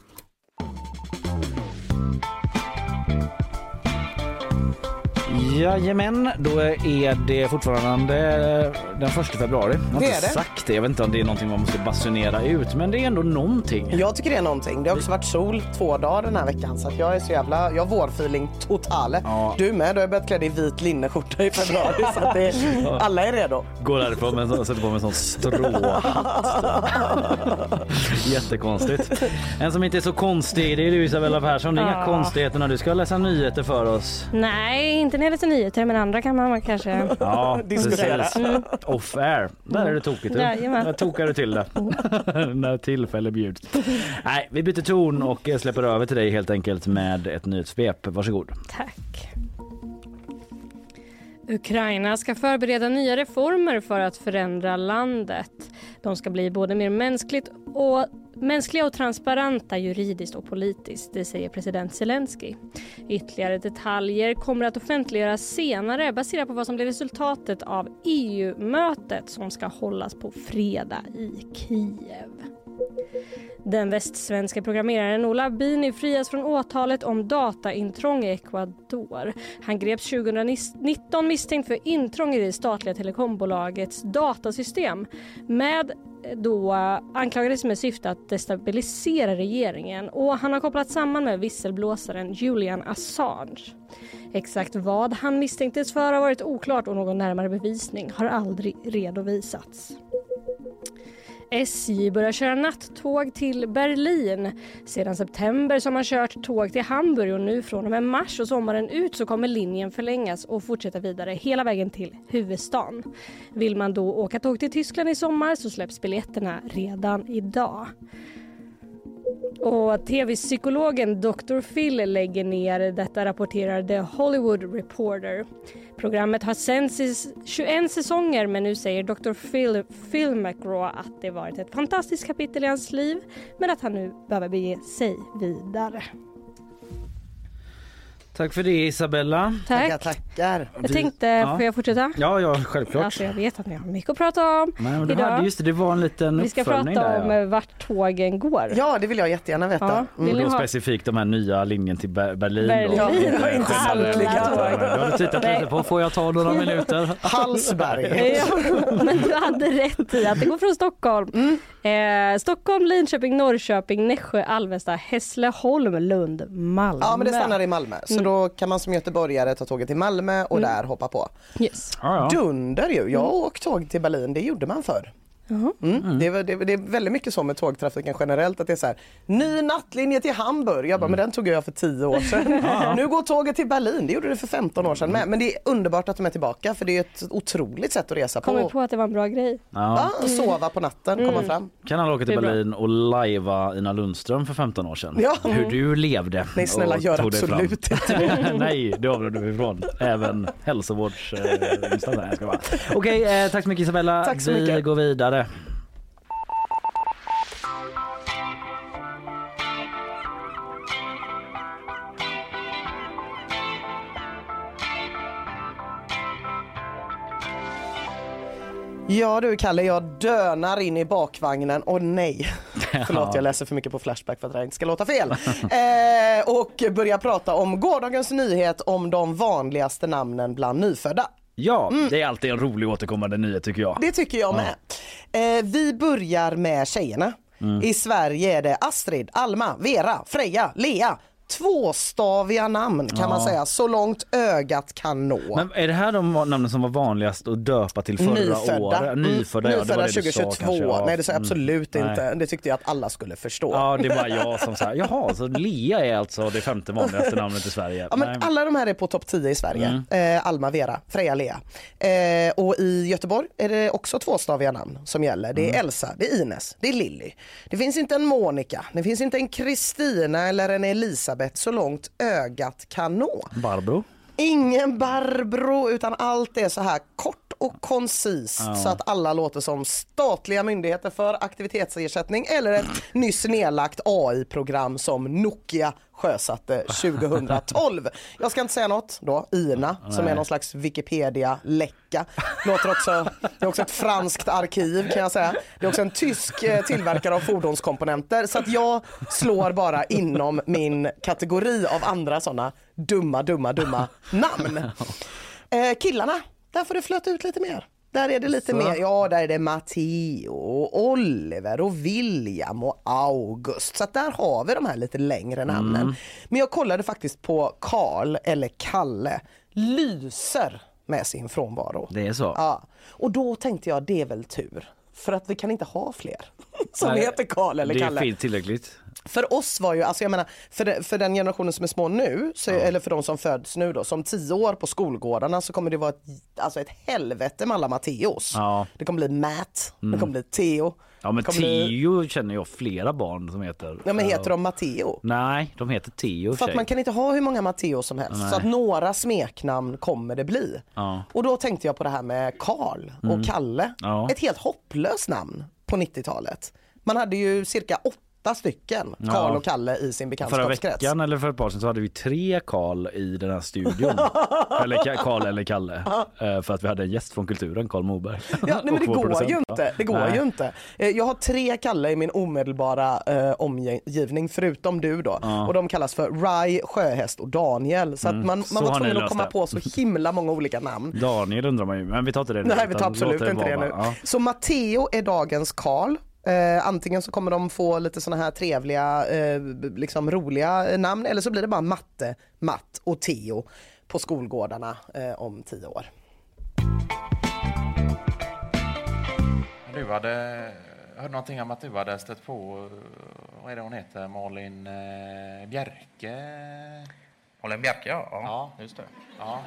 Jajamän, då är det fortfarande den första februari. Jag har Det inte är det. sagt det. Jag vet inte om det är någonting man måste basunera ut, men det är ändå någonting. Jag tycker det är någonting. Det har också varit sol två dagar den här veckan så att jag är så jävla, jag har vårfeeling totale. Du med, du har börjat klä dig i vit linneskjorta i februari så att det, alla är redo. Går därifrån med sån- sätter på mig en sån stråhatt. Jättekonstigt. En som inte är så konstig det är du Isabella Persson. Det är inga Ja. konstigheter när du ska läsa nyheter för oss. Nej, inte när är lite nyheter men andra kan man kanske Ja, Diskutera. precis. Mm. Off air. Där är det tokigt. Jajamän. Där tokar du till det. när tillfälle bjuds. Nej, vi byter ton och släpper över till dig helt enkelt med ett nyhetssvep. Varsågod. Tack. Ukraina ska förbereda nya reformer för att förändra landet. De ska bli både mer mänskligt och, mänskliga och transparenta juridiskt och politiskt, det säger president Zelensky. Ytterligare detaljer kommer att offentliggöras senare baserat på vad som blir resultatet av EU-mötet som ska hållas på fredag i Kiev. Den västsvenska programmeraren Ola Bini frias från åtalet om dataintrång i Ecuador. Han greps 2019 misstänkt för intrång i det statliga telekombolagets datasystem med då anklagades med syfte att destabilisera regeringen och han har kopplats samman med visselblåsaren Julian Assange. Exakt vad han misstänktes för har varit oklart och någon närmare bevisning har aldrig redovisats. SJ börjar köra nattåg till Berlin. Sedan september så har man kört tåg till Hamburg och nu från och med mars och sommaren ut så kommer linjen förlängas och fortsätta vidare hela vägen till huvudstaden. Vill man då åka tåg till Tyskland i sommar så släpps biljetterna redan idag. Och tv-psykologen Dr. Phil lägger ner, detta rapporterar The Hollywood Reporter. Programmet har sänts i 21 säsonger men nu säger Dr. Phil, Phil McGraw att det varit ett fantastiskt kapitel i hans liv men att han nu behöver bege sig vidare. Tack för det Isabella. Tack. Tackar, tackar. Jag tänkte, får jag fortsätta? Ja, ja, självklart. Alltså jag vet att ni har mycket att prata om Nej, men du idag. hade just det, det var en liten Vi ska prata där. om ja. vart tågen går. Ja, det vill jag jättegärna veta. Ja, Mm. vill ni ha- specifikt de här nya linjen till Ber- Berlin. Berlin. Ja, inte samtliga tåg. Du hade tittat lite på, får jag ta några minuter? Hallsberg. Ja, men du hade rätt i att det går från Stockholm. Eh, Stockholm, Linköping, Norrköping, Nässjö, Alvesta, Hässleholm, Lund, Malmö. Ja men det stannar i Malmö så Mm. då kan man som göteborgare ta tåget till Malmö och Mm. där hoppa på. Yes. Dunder ju, jag har åkt tåg till Berlin, det gjorde man förr. Jaha. Mm. Det, är, det, är- det är väldigt mycket så med tågtrafiken generellt att det är så här ny nattlinje till Hamburg. Jag bara, men den tog jag för 10 år sedan. Nu går tåget till Berlin, det gjorde det för 15 år sedan med. Men det är underbart att de är tillbaka för det är ett otroligt sätt att resa på. Kommer på att det var en bra grej. Ja. Ja, sova på natten, komma Mm. fram. Kan alla åka till. Berlin och lajva Ina Lundström för 15 år sedan? Ja. Hur du levde. Nej, snälla, och gör absolut inte. Nej, det avråder du ifrån. Även hälsovårdsinstanser. Eh. Okej, eh, tack så mycket Isabella. Tack så Vi mycket. går vidare. Ja du Kalle, jag dönar in i bakvagnen. Och nej, förlåt jag läser för mycket på Flashback för att det inte ska låta fel. eh, och börja prata om gårdagens nyhet om de vanligaste namnen bland nyfödda. Ja, Mm. det är alltid en rolig återkommande nyhet tycker jag. Det tycker jag med. Eh, vi börjar med tjejerna. Mm. I Sverige är det Astrid, Alma, Vera, Freja, Lea. Tvåstaviga namn kan man Ja. säga, så långt ögat kan nå. Men är det här de namnen som var vanligast att döpa till förra Nyfödda. året? Mm, Nyfödda, ja, det var Nyfödda det du sa 2022. kanske, ja. Nej det sa jag Mm. absolut Nej. inte. Det tyckte jag att alla skulle förstå. Ja, det bara jag som säger jaha, så Lea är alltså det femte vanligaste namnet i Sverige. Ja, men Nej. alla de här är på topp 10 i Sverige. Mm. Eh, Alma, Vera, Freja, Lea. Eh, och i Göteborg är det också tvåstaviga namn som gäller. Det är Mm. Elsa, det är Ines, det är Lilly. Det finns inte en Monica, det finns inte en Kristina eller en Elisabeth så långt ögat kan nå. Barbro? Ingen Barbro utan allt är så här kort och koncist Ja. så att alla låter som statliga myndigheter för aktivitetsersättning eller ett nyss nedlagt AI-program som Nokia sjösatte 2012. Jag ska inte säga något då, INA som Nej. är någon slags Wikipedia-läcka. Låter också, det är också ett franskt arkiv kan jag säga. Det är också en tysk eh, tillverkare av fordonskomponenter så att jag slår bara inom min kategori av andra sådana dumma, dumma, dumma namn. Eh, killarna, där får det flöta ut lite mer. Där är det lite Så. mer, ja där är det Matteo, och Oliver och William och August. Så att där har vi de här lite längre namnen. Mm. Men jag kollade faktiskt på Karl eller Kalle, lyser med sin frånvaro. Det är så? Ja. Och då tänkte jag det är väl tur. För att vi kan inte ha fler som Nej, heter Karl eller det Kalle. finns tillräckligt. För oss var ju, alltså jag menar, för, det, för den generationen som är små nu, så, eller för de som föds nu då, som tio år på skolgårdarna så kommer det vara ett, alltså ett helvete med alla Matteos. Ja. Det kommer bli Matt, det Mm. kommer bli Theo. Ja men kommer bli- Theo känner jag flera barn som heter. Ja men heter de Matteo? Nej, de heter Theo För att tjej. man kan inte ha hur många Matteo som helst. Nej. Så att några smeknamn kommer det bli. Ja. Och då tänkte jag på det här med Karl och Mm. Kalle. Ja. Ett helt hopplöst namn på 90-talet. Man hade ju cirka åtta stycken Ja. Karl och Kalle i sin Förra bekantskapskrets. veckan eller för ett par sedan så hade vi tre Karl i den här studion. eller Ka- Karl eller Kalle. Eh, För att vi hade en gäst från kulturen, Karl Moberg. Ja, nej, men det går ju inte. Det går Nej. ju inte. Eh, Jag har tre Kalle i min omedelbara eh, omgivning förutom du då. Ja. Och de kallas för Rai, Sjöhäst och Daniel. Så att Mm, man, så man var har ni tvungen att komma det. på så himla många olika namn. Daniel undrar man ju, men vi tar inte det nu. Nej, vi tar absolut inte det nu. Ja. Så Matteo är dagens Karl. Eh, antingen så kommer de få lite såna här trevliga, eh, liksom roliga eh, namn eller så blir det bara Matte, Matt och Theo på skolgårdarna eh, om tio år. Du hade hört någonting om att du hade stött på, eh, vad är det hon heter, Malin eh, Bjerke? Malin Bjerke, ja. Ja, just det. Ja.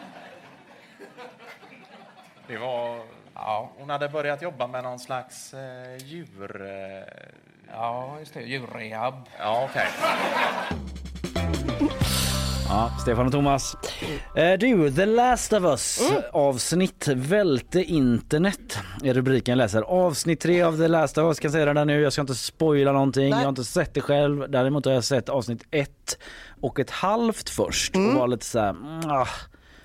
Det var, ja, hon hade börjat jobba med någon slags eh, djur... Eh... Ja, just det. Djurrehab. Ja, okej. Ja, Stefan och Thomas. Eh, du, The Last of Us Mm. avsnitt välte internet är rubriken jag läser. Avsnitt tre av The Last of Us kan säga det där nu. Jag ska inte spoila någonting. Jag har inte sett det själv. Däremot har jag sett avsnitt ett och ett halvt först och var lite så här, mm, ah.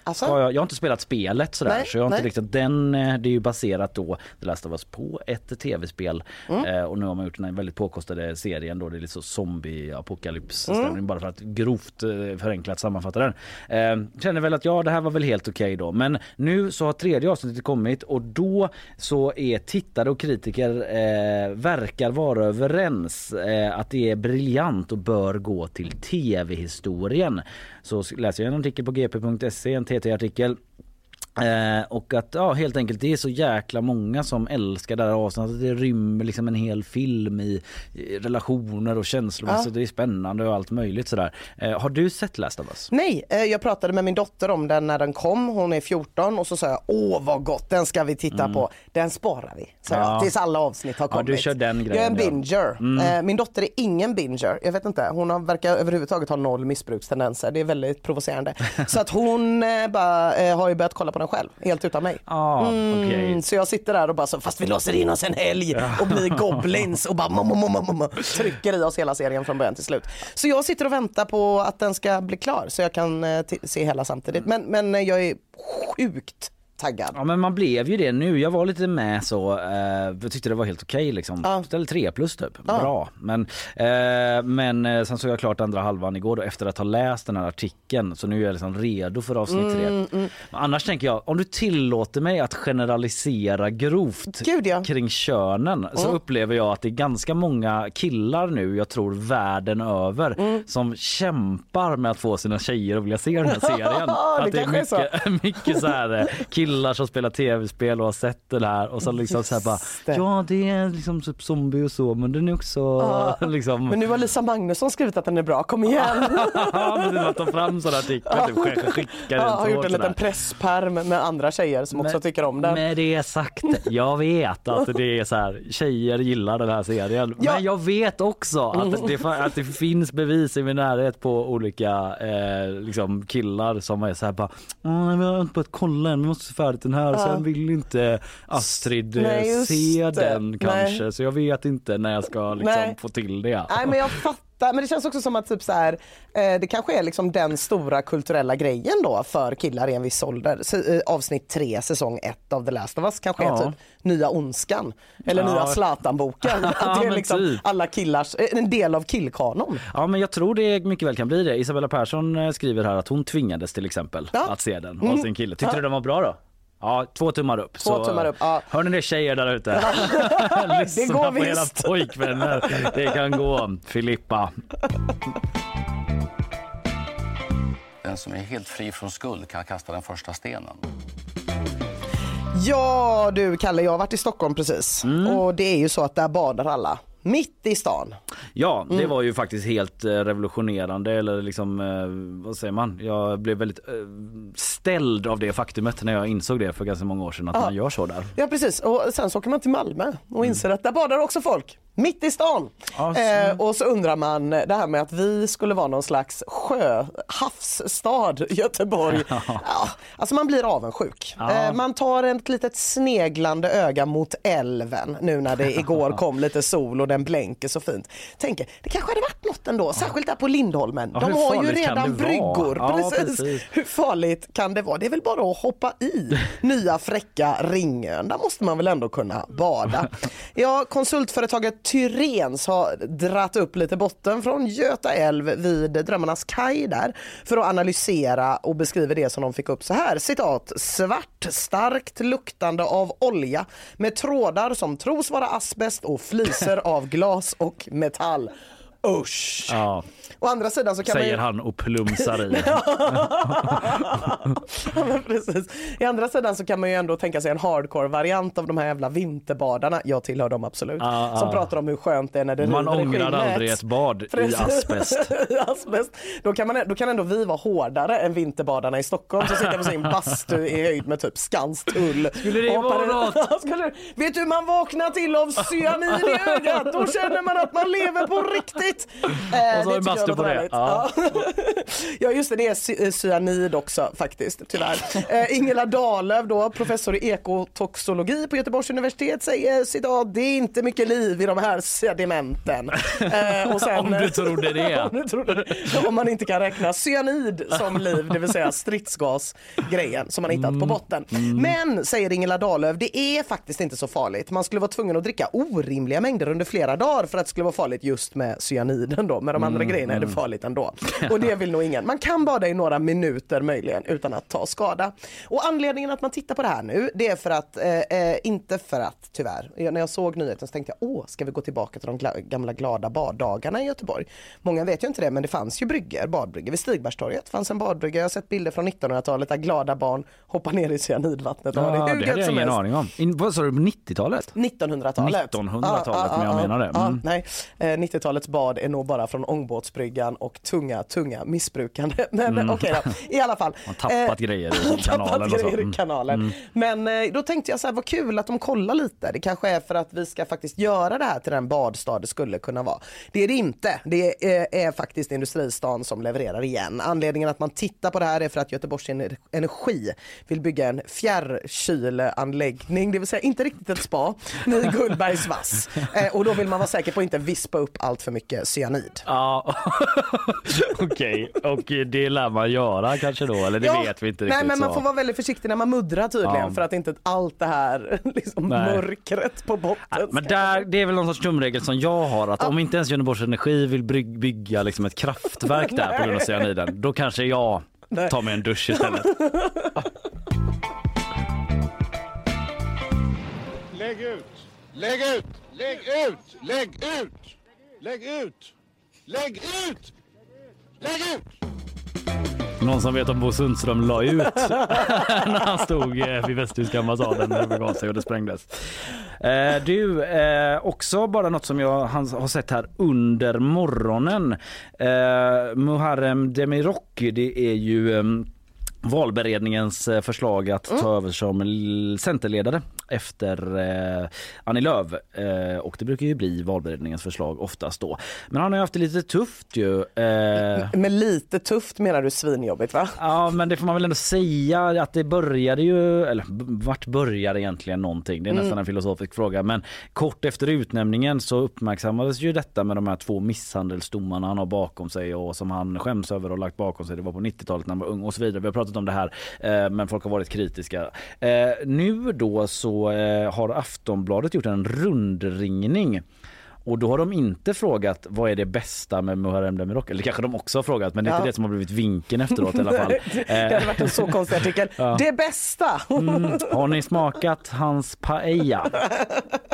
Alltså? Jag, jag har inte spelat spelet sådär Nej, så jag har inte nej. riktigt den, eh, det är ju baserat då The Last of Us på ett tv-spel Mm. eh, och nu har man gjort den här väldigt påkostade serien då det är lite så zombie-apokalyps Mm. stämning bara för att grovt eh, förenklat sammanfatta den. Eh, känner väl att ja det här var väl helt okej då men nu så har tredje avsnittet kommit och då så är tittare och kritiker eh, verkar vara överens eh, att det är briljant och bör gå till tv-historien. Så läser jag en artikel på gp.se, en TT-artikel Eh, och att ja, helt enkelt det är så jäkla många som älskar det här avsnittet. Det rymmer liksom en hel film i, i relationer och känslor. Ja. Så det är spännande och allt möjligt sådär. Eh, har du sett Last of Us? Nej, eh, jag pratade med min dotter om den när den kom. Hon är 14 och så sa jag åh vad gott, den ska vi titta Mm. på. Den sparar vi, sa Ja. jag, tills alla avsnitt har Ja, kommit. du kör den jag är en grejen, ja. binger. Mm. Eh, Min dotter är ingen binger. Jag vet inte, hon har, verkar överhuvudtaget ha noll missbrukstendenser. Det är väldigt provocerande. så att hon eh, bara, eh, har ju börjat kolla på den själv, helt utan mig. Ah, okej. Så jag sitter där och bara så, fast vi låser in oss en helg och blir goblins och bara mamma, mamma, mamma, trycker i oss hela serien från början till slut. Så jag sitter och väntar på att den ska bli klar så jag kan eh, se hela samtidigt. Men, men jag är sjukt taggad. Ja men man blev ju det nu. Jag var lite med så. Eh, jag tyckte det var helt okej liksom. Ja. Ställde tre plus typ. Ja. Bra. Men, eh, men eh, sen såg jag klart andra halvan igår då efter att ha läst den här artikeln. Så nu är jag liksom redo för avsnitt tre. Mm, mm. Annars tänker jag, om du tillåter mig att generalisera grovt kring könen så Mm. upplever jag att det är ganska många killar nu, jag tror världen över, Mm. som kämpar med att få sina tjejer att vilja se den här serien. Det att det är kanske är så. mycket, mycket så här eh, killar som spelar tv-spel och har sett det här och så liksom så här bara det. ja det är liksom typ zombie och så men den är också Ja. liksom Men nu har Lisa Magnusson skrivit att den är bra, kom igen. ja men man tar fram sådana artiklar typ sk- skickar Ja, den har så gjort en liten presspärm med andra tjejer som också tycker om den. Med det sagt, jag vet att det är så här, tjejer gillar den här serien. Men jag vet också att det, att det finns bevis i min närhet på olika eh, liksom killar som är så här bara, "Åh, vi har inte börjat kolla än, vi måste färdigt den här Ja. sen vill inte Astrid eh, Nej, se det. den kanske Nej. så jag vet inte när jag ska liksom få till det. Nej men jag fattar, men det känns också som att typ så här, eh, det kanske är liksom den stora kulturella grejen då för killar i en viss ålder. Eh, avsnitt 3 säsong 1 av The Last of Us kanske är Ja. typ nya Ondskan eller Ja. nya Zlatan-boken. Att det är liksom typ. alla killars, en del av killkanon. Ja men jag tror det mycket väl kan bli det. Isabella Persson skriver här att hon tvingades till exempel Ja. att se den av Mm. sin kille. Tyckte du den var bra då? Ja, två tummar upp. Två tummar upp, ja. Hör ni det tjejer där ute? Lyssna Det går på visst. era pojkvänner. Det kan gå. Filippa. Den som är helt fri från skuld kan kasta den första stenen. Ja du Kalle, jag har varit i Stockholm precis Mm. och det är ju så att där badar alla. Mitt i stan. Ja, det Mm. var ju faktiskt helt eh, revolutionerande eller liksom, eh, vad säger man? Jag blev väldigt eh, ställd av det faktumet när jag insåg det för ganska många år sedan att Ja. man gör så där. Ja precis och sen så åker man till Malmö och inser att där badar också folk. Mitt i stan. Ja, så- Eh, och så undrar man det här med att vi skulle vara någon slags sjö, havsstad, Göteborg. Ja, alltså man blir avundsjuk. Ja. Eh, man tar ett litet sneglande öga mot älven nu när det igår kom lite sol och den blänker så fint. Tänker, det kanske hade varit något ändå, särskilt där på Lindholmen. Ja, De har ju redan bryggor. Precis. precis. Hur farligt kan det vara? Det är väl bara att hoppa i nya fräcka Ringön. Där måste man väl ändå kunna bada. Ja, konsultföretaget Tyrens har dratt upp lite botten från Göta älv vid Drömmarnas kaj där för att analysera och beskriver det som de fick upp så här. Citat. Svart, starkt luktande av olja med trådar som tros vara asbest och fliser av glas och metall. Usch! Ja, Å andra sidan så kan man säger ju... han och plumsar i. Ja, men precis. I andra sidan så kan man ju ändå tänka sig en hardcore-variant av de här jävla vinterbadarna. Jag tillhör dem absolut. Ja, som pratar om hur skönt det är när det Man i ångrar aldrig ett bad i Precis. asbest. I asbest. Då, kan man, då kan ändå vi vara hårdare än vinterbadarna i Stockholm som sitter på sin bastu i höjd med typ Skanstull. Skulle det vara något? Skulle, vet du hur man vaknar till av cyanid i ögat? Då känner man att man lever på riktigt. Eh, Och så har vi bastu på det. härligt. Ja. Ja just det, det är eh, cyanid också faktiskt, tyvärr. Eh, Ingela Dahlöf då, professor i ekotoxologi på Göteborgs universitet säger citat, det är inte mycket liv i de här sedimenten. Eh, och sen, Om du trodde det. om, du trodde det. Om man inte kan räkna cyanid som liv, det vill säga stridsgasgrejen som man hittat Mm. på botten. Men, säger Ingela Dahlöf, det är faktiskt inte så farligt. Man skulle vara tvungen att dricka orimliga mängder under flera dagar för att det skulle vara farligt just med cyaniden då. Med de andra Mm, grejerna är det mm. farligt ändå. Och det vill nog ingen. Man kan bada i några minuter möjligen utan att ta skada. Och anledningen att man tittar på det här nu, det är för att, eh, eh, inte för att tyvärr, jag, när jag såg nyheten så tänkte jag, åh, ska vi gå tillbaka till de gla- gamla glada baddagarna i Göteborg? Många vet ju inte det, men det fanns ju brygger, badbryggor. Vid Stigbergstorget fanns en badbrygga, jag har sett bilder från 1900-talet där glada barn hoppar ner i cyanidvattnet och har Ja, det hur det hade jag ingen helst. aning om. In, vad sa du, 90-talet? 1900-talet. 1900-talet, men jag menar det. Ja, Mm. nej, eh, 90-talets bad är nog bara från ångbåtsbryggan och tunga, tunga missbrukande. Men Mm. okej då, i alla fall. Man tappat Eh, grejer i kanalen tappat grejer i Mm. kanalen. Mm. Men eh, då tänkte jag så här, vad kul att de kollar lite. Det kanske är för att vi ska faktiskt göra det här till den badstad det skulle kunna vara. Det är det inte. Det är, är faktiskt industristan som levererar igen. Anledningen att man tittar på det här är för att Göteborgs Ener- Energi vill bygga en fjärrkyleanläggning, det vill säga inte riktigt ett spa, i Gullbergs vass. Eh, och då vill man vara säker på att inte vispa upp allt för mycket cyanid. Ja, okej. Och det lär man göra kanske då, eller det Ja, vet vi inte Nej riktigt. men man så. får vara väldigt försiktig när man muddrar tydligen Ja. för att inte allt det här liksom Nej. mörkret på botten Men där, det är väl någon sorts tumregel som jag har att om inte ens Göteborgs Energi vill bygga liksom ett kraftverk där på grund av cyaniden, då kanske jag tar mig en dusch istället. Lägg ut! Lägg ut! Lägg ut! Lägg ut! Lägg ut! Lägg ut! Lägg ut! Någon som vet om Bo Sundström la ut när han stod eh, vid västtyska ambassaden när det begav sig och det sprängdes. Eh, du, eh, också bara något som jag har sett här under morgonen. Eh, Muharrem Demirok, det är ju ehm, valberedningens eh, förslag att ta över som centerledare efter eh, Annie Lööf eh, och det brukar ju bli valberedningens förslag oftast då. Men han har ju haft det lite tufft ju. Eh, Men lite tufft menar du svinjobbigt va? Ja men det får man väl ändå säga att det började ju, eller vart började egentligen någonting? Det är Mm. nästan en filosofisk fråga men kort efter utnämningen så uppmärksammades ju detta med de här två misshandelsdomarna han har bakom sig och som han skäms över och lagt bakom sig. Det var på 90-talet när han var ung och så vidare. Vi har pratat om det här eh, men folk har varit kritiska. Eh, nu då så eh, har Aftonbladet gjort en rundringning och då har de inte frågat vad är det bästa med Muharrem Demirok? Eller kanske de också har frågat men det är inte Ja. det som har blivit vinken efteråt i alla fall. det hade varit en så konstig artikel. Ja. Det bästa! Mm. Har ni smakat hans paella?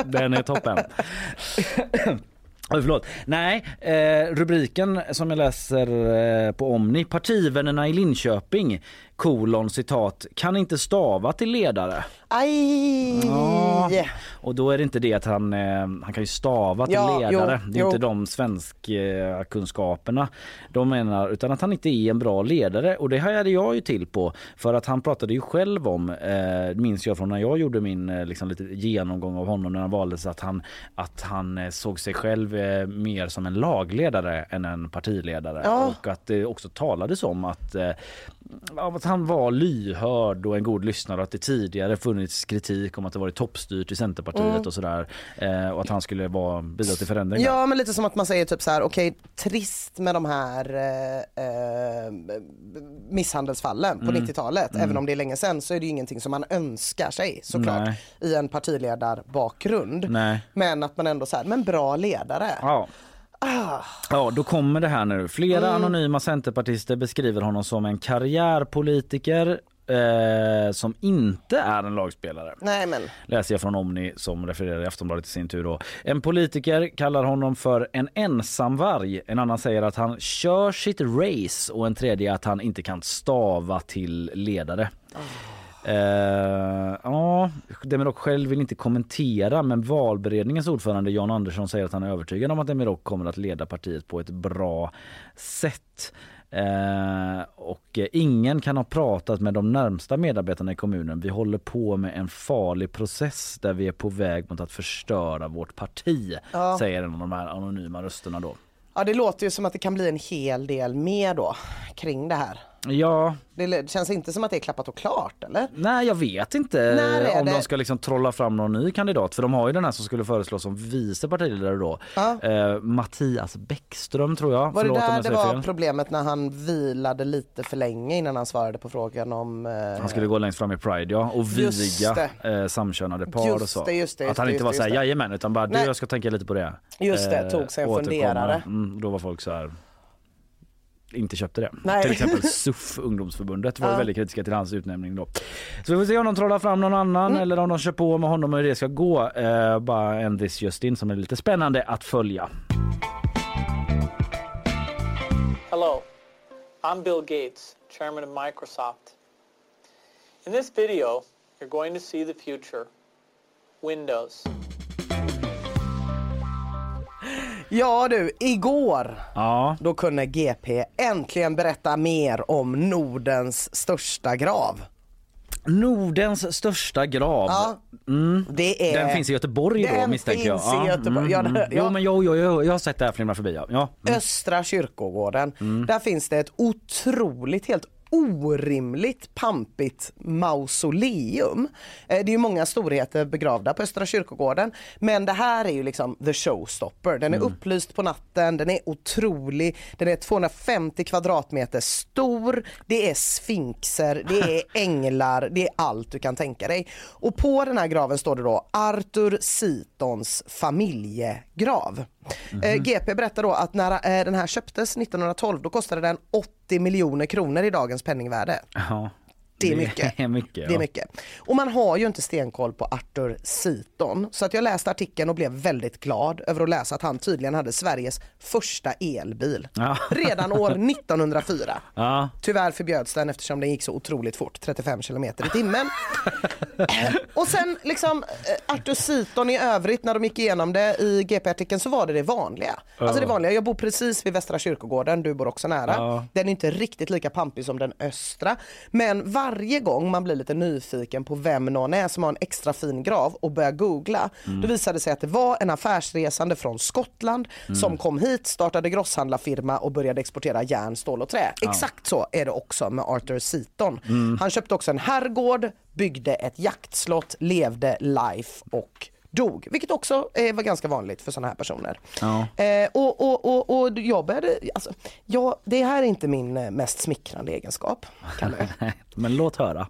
Den är toppen. Förlåt. Nej, eh, rubriken som jag läser eh, på Omni. Partivännerna i Linköping, kolon citat, kan inte stava till ledare. Aj! Ja, och då är det inte det att han, eh, han kan ju stava till Ja, ledare. jo, det är jo. inte de svenska kunskaperna de menar utan att han inte är en bra ledare och det hajade jag ju till på för att han pratade ju själv om, eh, minns jag från när jag gjorde min eh, liksom lite genomgång av honom när han valdes att han, att han såg sig själv eh, mer som en lagledare än en partiledare Ja. och att det också talades om att att han var lyhörd och en god lyssnare och att det tidigare funnits kritik om att det varit toppstyrt i Centerpartiet Mm. och sådär eh, och att han skulle vara, bidra till förändring. där. Ja men lite som att man säger typ så här, okej trist med de här eh, eh, misshandelsfallen på Mm. 90-talet. Mm. Även om det är länge sedan så är det ju ingenting som man önskar sig såklart Nej. i en partiledarbakgrund. Nej. Men att man ändå här, men bra ledare. Ja. Ah. Ja, då kommer det här nu. Flera Mm. anonyma centerpartister beskriver honom som en karriärpolitiker eh, som inte är en lagspelare. Nej men. läser jag från Omni som refererar i Aftonbladet i sin tur. Då. En politiker kallar honom för en ensamvarg. En annan säger att han kör sitt race och en tredje att han inte kan stava till ledare. Eh, ja, Demirok själv vill inte kommentera men valberedningens ordförande Jan Andersson säger att han är övertygad om att Demirok kommer att leda partiet på ett bra sätt. Eh, och eh, ingen kan ha pratat med de närmsta medarbetarna i kommunen. Vi håller på med en farlig process där vi är på väg mot att förstöra vårt parti, Ja. säger en av de här anonyma rösterna då. Ja det låter ju som att det kan bli en hel del mer då kring det här. Ja, Det känns inte som att det är klappat och klart eller? Nej jag vet inte om det? de ska liksom trolla fram någon ny kandidat för de har ju den här som skulle föreslås som vice partiledare då. Eh, Mattias Bäckström tror jag. Var det Förlåt om där det var fel. problemet när han vilade lite för länge innan han svarade på frågan om... Eh... Han skulle gå längst fram i Pride ja och viga det. eh, samkönade par Just och så. det, just det, att han det, inte var det, såhär det. jajamän utan bara du Nej. jag ska tänka lite på det. Just det, tog sig en återkomma. funderare. Mm, då var folk så här inte köpte det. Nej. Till exempel SUF ungdomsförbundet var Ja. väldigt kritiska till hans utnämning då. Så vi får se om de trollar fram någon annan Mm. eller om de kör på med honom och hur det ska gå. Eh, bara en this just in som är lite spännande att följa. Hello, I'm Bill Gates, chairman of Microsoft. In this video, you're going to see the future. Windows. Ja du, igår Ja. då kunde GP äntligen berätta mer om Nordens största grav. Nordens största grav. Ja. Mm. Det är... Den finns i Göteborg då Den misstänker jag. finns i Göteborg. Ja, mm. Jo ja. men jo, jo, jo, jag har sett det här flimra förbi. Ja. Mm. Östra kyrkogården. Där finns det ett otroligt, helt orimligt pampigt mausoleum. Eh, Det är ju många storheter begravda på Östra kyrkogården men det här är ju liksom the showstopper. Den är Mm. upplyst på natten, den är otrolig, den är 250 kvadratmeter stor, det är sfinxer, det är änglar, det är allt du kan tänka dig. Och på den här graven står det då Arthur Sitons familjegrav. Eh, GP berättar då att när eh, den här köptes 1912 då kostade den 80 miljoner kronor i dagens penningvärde. Ja. Det är mycket. Det är mycket. Det är ja. mycket. Och man har ju inte stenkoll på Arthur Seaton. Så att jag läste artikeln och blev väldigt glad över att läsa att han tydligen hade Sveriges första elbil. Ja. Redan år 1904. Ja. Tyvärr förbjöds den eftersom den gick så otroligt fort, 35 kilometer i timmen. och sen liksom eh, Arthur Seaton i övrigt när de gick igenom det i GP-artikeln så var det det vanliga. Alltså det vanliga, jag bor precis vid Västra kyrkogården, du bor också nära. Ja. Den är inte riktigt lika pampig som den östra. Men varje gång man blir lite nyfiken på vem någon är som har en extra fin grav och börjar googla, Mm. då visade det sig att det var en affärsresande från Skottland Mm. som kom hit, startade grosshandlarfirma och började exportera järn, stål och trä. Ja. Exakt så är det också med Arthur Seaton. Mm. Han köpte också en herrgård, byggde ett jaktslott, levde life och dog. Vilket också eh, var ganska vanligt för sådana här personer. Ja. Eh, och, och, och, och jag började, alltså, ja, det här är inte min eh, mest smickrande egenskap. Men låt höra.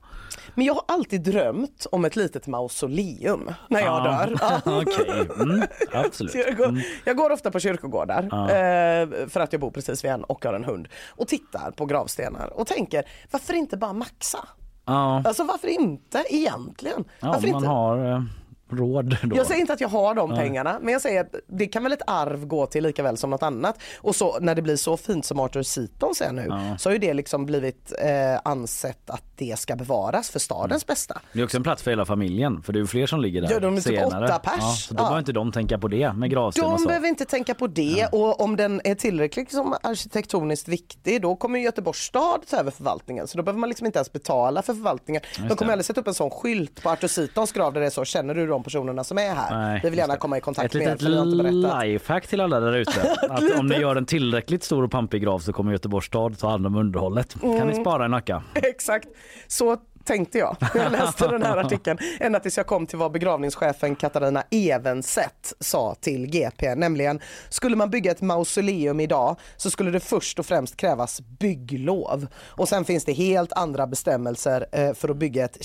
Men jag har alltid drömt om ett litet mausoleum när jag Ja. dör. Ja. Okej, mm, absolut. Jag, går, jag går ofta på kyrkogårdar Ja. eh, för att jag bor precis vid en och har en hund och tittar på gravstenar och tänker varför inte bara maxa? Ja, Alltså varför inte egentligen? ja varför man inte? har eh, råd då. Jag säger inte att jag har de pengarna men jag säger att det kan väl ett arv gå till lika väl som något annat. Och så när det blir så fint som Arthur Seaton säger nu Ja. så har ju det liksom blivit eh, ansett att det ska bevaras för stadens bästa. Det är också en plats för hela familjen för det är ju fler som ligger där Ja, de är typ senare. åtta pers. Ja, så då Ja. behöver inte de tänka på det med gravsten och De så. behöver inte tänka på det och om den är tillräckligt liksom arkitektoniskt viktig då kommer Göteborgs stad ta över förvaltningen så då behöver man liksom inte ens betala för förvaltningen. De kommer aldrig sätta upp en sån skylt på Arthur Seatons grav där det är så, känner du de personerna som är här? Nej, Vi vill gärna komma i kontakt Ett med er litet inte berättat. lifehack till alla där ute. Att om ni gör en tillräckligt stor och pampig grav så kommer Göteborgs stad ta hand om underhållet. Kan ni Mm. spara en Nacka? Exakt, så tänkte jag när jag läste den här artikeln. Ända tills jag kom till vad begravningschefen Katarina Evenset sa till GP, nämligen skulle man bygga ett mausoleum idag så skulle det först och främst krävas bygglov. Och sen finns det helt andra bestämmelser eh, för att bygga ett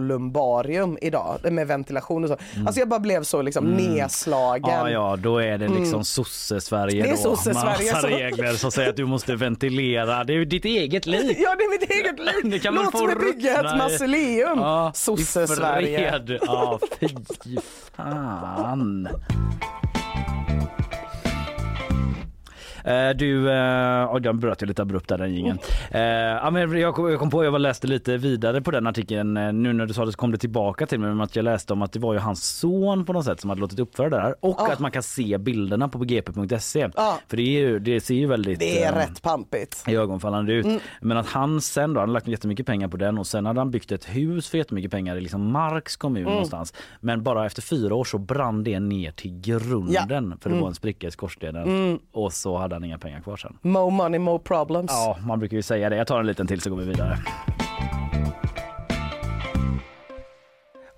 kistkolumbarium idag med ventilation och så. Alltså jag bara blev så liksom Mm. nedslagen. Ja, ja, då är det liksom Mm. sosse-Sverige Det är då. sosse-Sverige Massa regler som säger att du måste ventilera. Det är ju ditt eget liv. Ja, det är mitt eget liv. Det kan man Låt mig bygga ett mausoleum. Ja, Sosse-Sverige. Ja, fy fan. Eh, Du, eh, oj, den bröt jag lite abrupt där den jingeln. Eh, ja, men jag, kom, på, jag läste lite vidare på den artikeln eh, nu när du sa det så kom det tillbaka till mig med att jag läste om att det var ju hans son på något sätt som hade låtit uppföra det här och Ja. att man kan se bilderna på gp.se. Ja. För det, är ju, det ser ju väldigt Det är eh, rätt pampigt. ögonfallande ut. Mm. Men att han sen då, han hade lagt jättemycket pengar på den och sen hade han byggt ett hus för jättemycket pengar i liksom Marks kommun Mm. någonstans. Men bara efter fyra år så brann det ner till grunden för det Mm. var en spricka i skorstenen Mm. och så hade han inga pengar kvar sen. Mo money, mo problems. Ja, man brukar ju säga det. Jag tar en liten till så går vi vidare.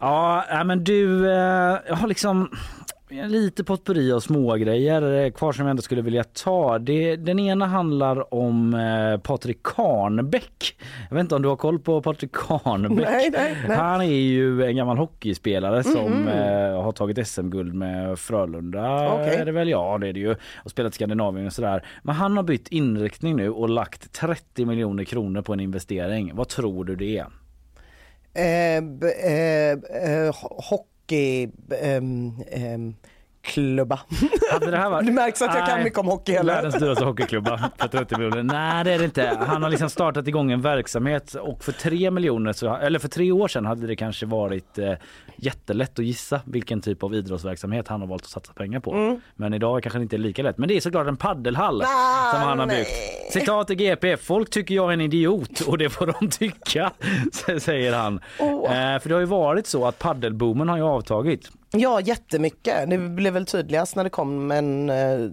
Ja, nej, men du, eh, jag har liksom lite potpurri av smågrejer eh, kvar som jag ändå skulle vilja ta. Det, den ena handlar om eh, Patrik Karnbäck. Jag vet inte om du har koll på Patrik Karnbäck? Nej, nej, nej. Han är ju en gammal hockeyspelare som Mhm. eh, har tagit SM-guld med Frölunda. Okej. Är det väl? Ja, det är det ju. Och spelat i Skandinavien och sådär. Men han har bytt inriktning nu och lagt 30 miljoner kronor på en investering. Vad tror du det är? Eh, eh, eh, hockey... ehm, ehm, klubba. Hade det här varit... Det märks att jag kan Nej, mycket om hockey. Eller? Världens dyraste hockeyklubba för 30 miljoner. Nej det är det inte. Han har liksom startat igång en verksamhet och för tre miljoner, så, eller för tre år sedan hade det kanske varit eh, jättelätt att gissa vilken typ av idrottsverksamhet han har valt att satsa pengar på. Mm. Men idag kanske det inte är lika lätt. Men det är såklart en paddelhall Ah, som han har nej. byggt. Citat i GP. Folk tycker jag är en idiot och det får de tycka, säger han. Åh. Eh, för det har ju varit så att paddelboomen har ju avtagit. Ja, jättemycket. Det blev väl tydligast när det kom en eh,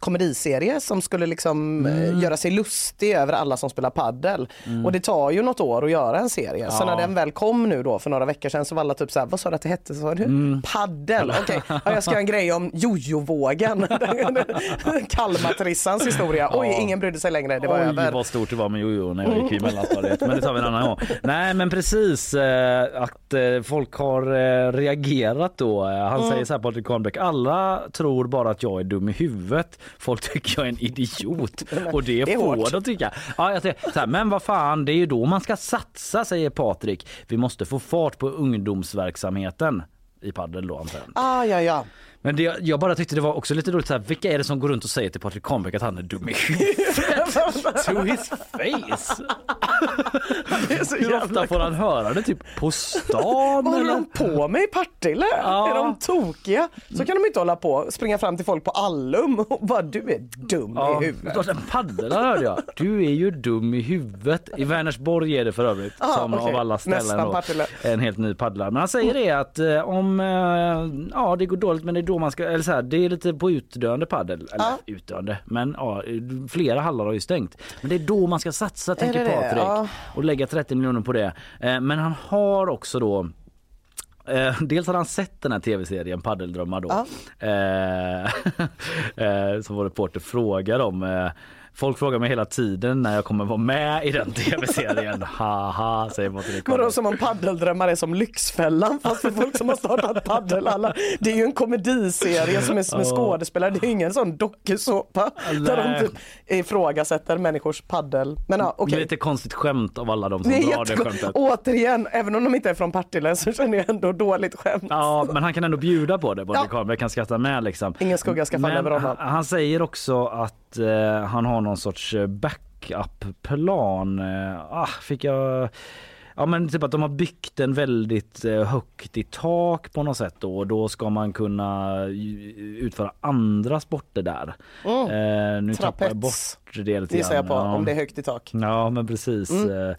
komediserie som skulle liksom eh, Mm. göra sig lustig över alla som spelar paddel. Mm. Och det tar ju något år att göra en serie. Så Ja. när den väl kom nu då för några veckor sedan så var alla typ så här, vad sa du att det hette? Så, du? Mm. Paddel, okej. Ja, jag ska göra en grej om jojovågen. Kalmartrissans historia. Oj, Ja. ingen brydde sig längre, det var Oj över. vad stort det var med jojo när jag gick i mellanstadiet. Men det tar vi en annan gång. Nej men precis eh, att eh, folk har reagerat då. Han Mm. säger så här Patrik Karnbäck. Alla tror bara att jag är dum i huvudet. Folk tycker jag är en idiot. Och det, det är får de tycka. Ja, jag säger, så här, men vad fan det är ju då man ska satsa säger Patrik. Vi måste få fart på ungdomsverksamheten i padel då antar jag. Ah, ja, ja. Men det, jag bara tyckte det var också lite roligt så här, vilka är det som går runt och säger till Patrik Karnbäck att han är dum i huvudet? to his face! Hur ofta får han höra det? Typ på stan? Vad håller de på med i Partille? Ja. Är de tokiga? Så kan de inte hålla på springa fram till folk på Allum och bara du är dum Ja, i huvudet. klart en paddlar hörde jag. Du är ju dum i huvudet. I Vänersborg är det för övrigt. Ah, som okej. av alla ställen Nästan då, en helt ny paddlare. Men han säger det att eh, om eh, ja, det går dåligt men det är då man ska, eller så här, det är lite på utdöende paddel. Eller Ja. utdöende, men ja, flera hallar har ju stängt. Men det är då man ska satsa tänker? Patrik. Ja. Och lägga 30 miljoner på det. Eh, men han har också då Eh, dels hade han sett den här tv-serien Paddeldrömmar då. Eh, eh, som vår reporter frågar om. Eh, folk frågar mig hela tiden när jag kommer vara med i den tv-serien. Haha, säger Patrik Vadå som om paddeldrömmar är som Lyxfällan fast för folk som har startat paddelhallar. Det är ju en komediserie som är med Ja. skådespelare. Det är ingen sån dokusåpa där de typ ifrågasätter människors paddel. Men ja, okej. Lite konstigt skämt av alla de som Det drar det skämtet. Återigen, även om de inte är från Partille så känner jag ändå dåligt skämt. Ja, men han kan ändå bjuda på det. Patrik Holmberg kan skratta med liksom. Ingen skugga ska falla över honom. han, han säger också att eh, han har någon sorts eh, backup-plan. Eh, ah, fick jag... Ja men typ att de har byggt en väldigt eh, högt i tak på något sätt då och då ska man kunna utföra andra sporter där. Mm. Eh, nu tappar jag Trapets. bort det lite Gissar jag på, grann. Ja. om det är högt i tak. Ja men precis. Mm.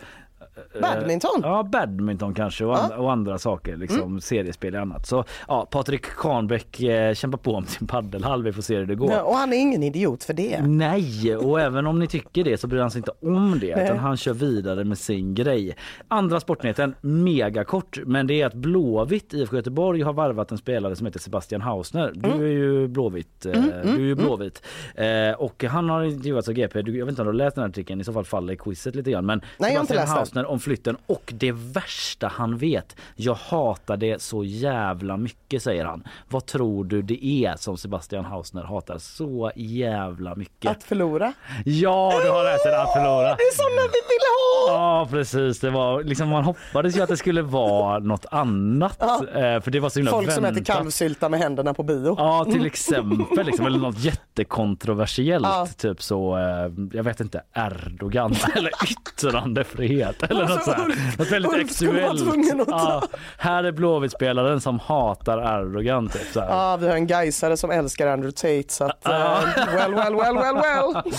Eh, Badminton? Ja, badminton kanske och, and- och andra saker, liksom seriespel och annat. Så ja, Patrik Kahnbäck eh, kämpar på om sin paddelhall. Vi får se hur det går. Ja, och han är ingen idiot för det. Nej, och även om ni tycker det så bryr han sig inte om det utan han kör vidare med sin grej. Andra sportnyheten, megakort, men det är att Blåvitt, IFK Göteborg har varvat en spelare som heter Sebastian Hausner. Du Mm. är ju Blåvitt. eh, Mm, mm, du är ju mm. Blåvitt. Eh, och han har intervjuats av GP. Du, jag vet inte om du har läst den här artikeln, i så fall faller quizet lite grann. Men Nej, jag har inte Sebastian läst den. Hausner om flytten och det värsta han vet. Jag hatar det så jävla mycket säger han. Vad tror du det är som Sebastian Hausner hatar så jävla mycket? Att förlora. Ja, du har den att förlora. Det är såna vi vill ha! Ja precis, det var liksom man hoppades ju att det skulle vara något annat. Ja. eh, För det var så himla Folk som äter kalvsylta med händerna på bio. Ja till exempel liksom, eller något jättekontroversiellt. Ja. Typ så, eh, jag vet inte, Erdogan eller yttrandefrihet eller något Alltså, sånt. Ulf- Något väldigt Ulf tvungen att Ja, här är Blåvitt-spelaren som hatar Erdogan typ så här. Ja, vi har en gaisare som älskar Andrew Tate så att Ja. eh, well, well, well, well, well.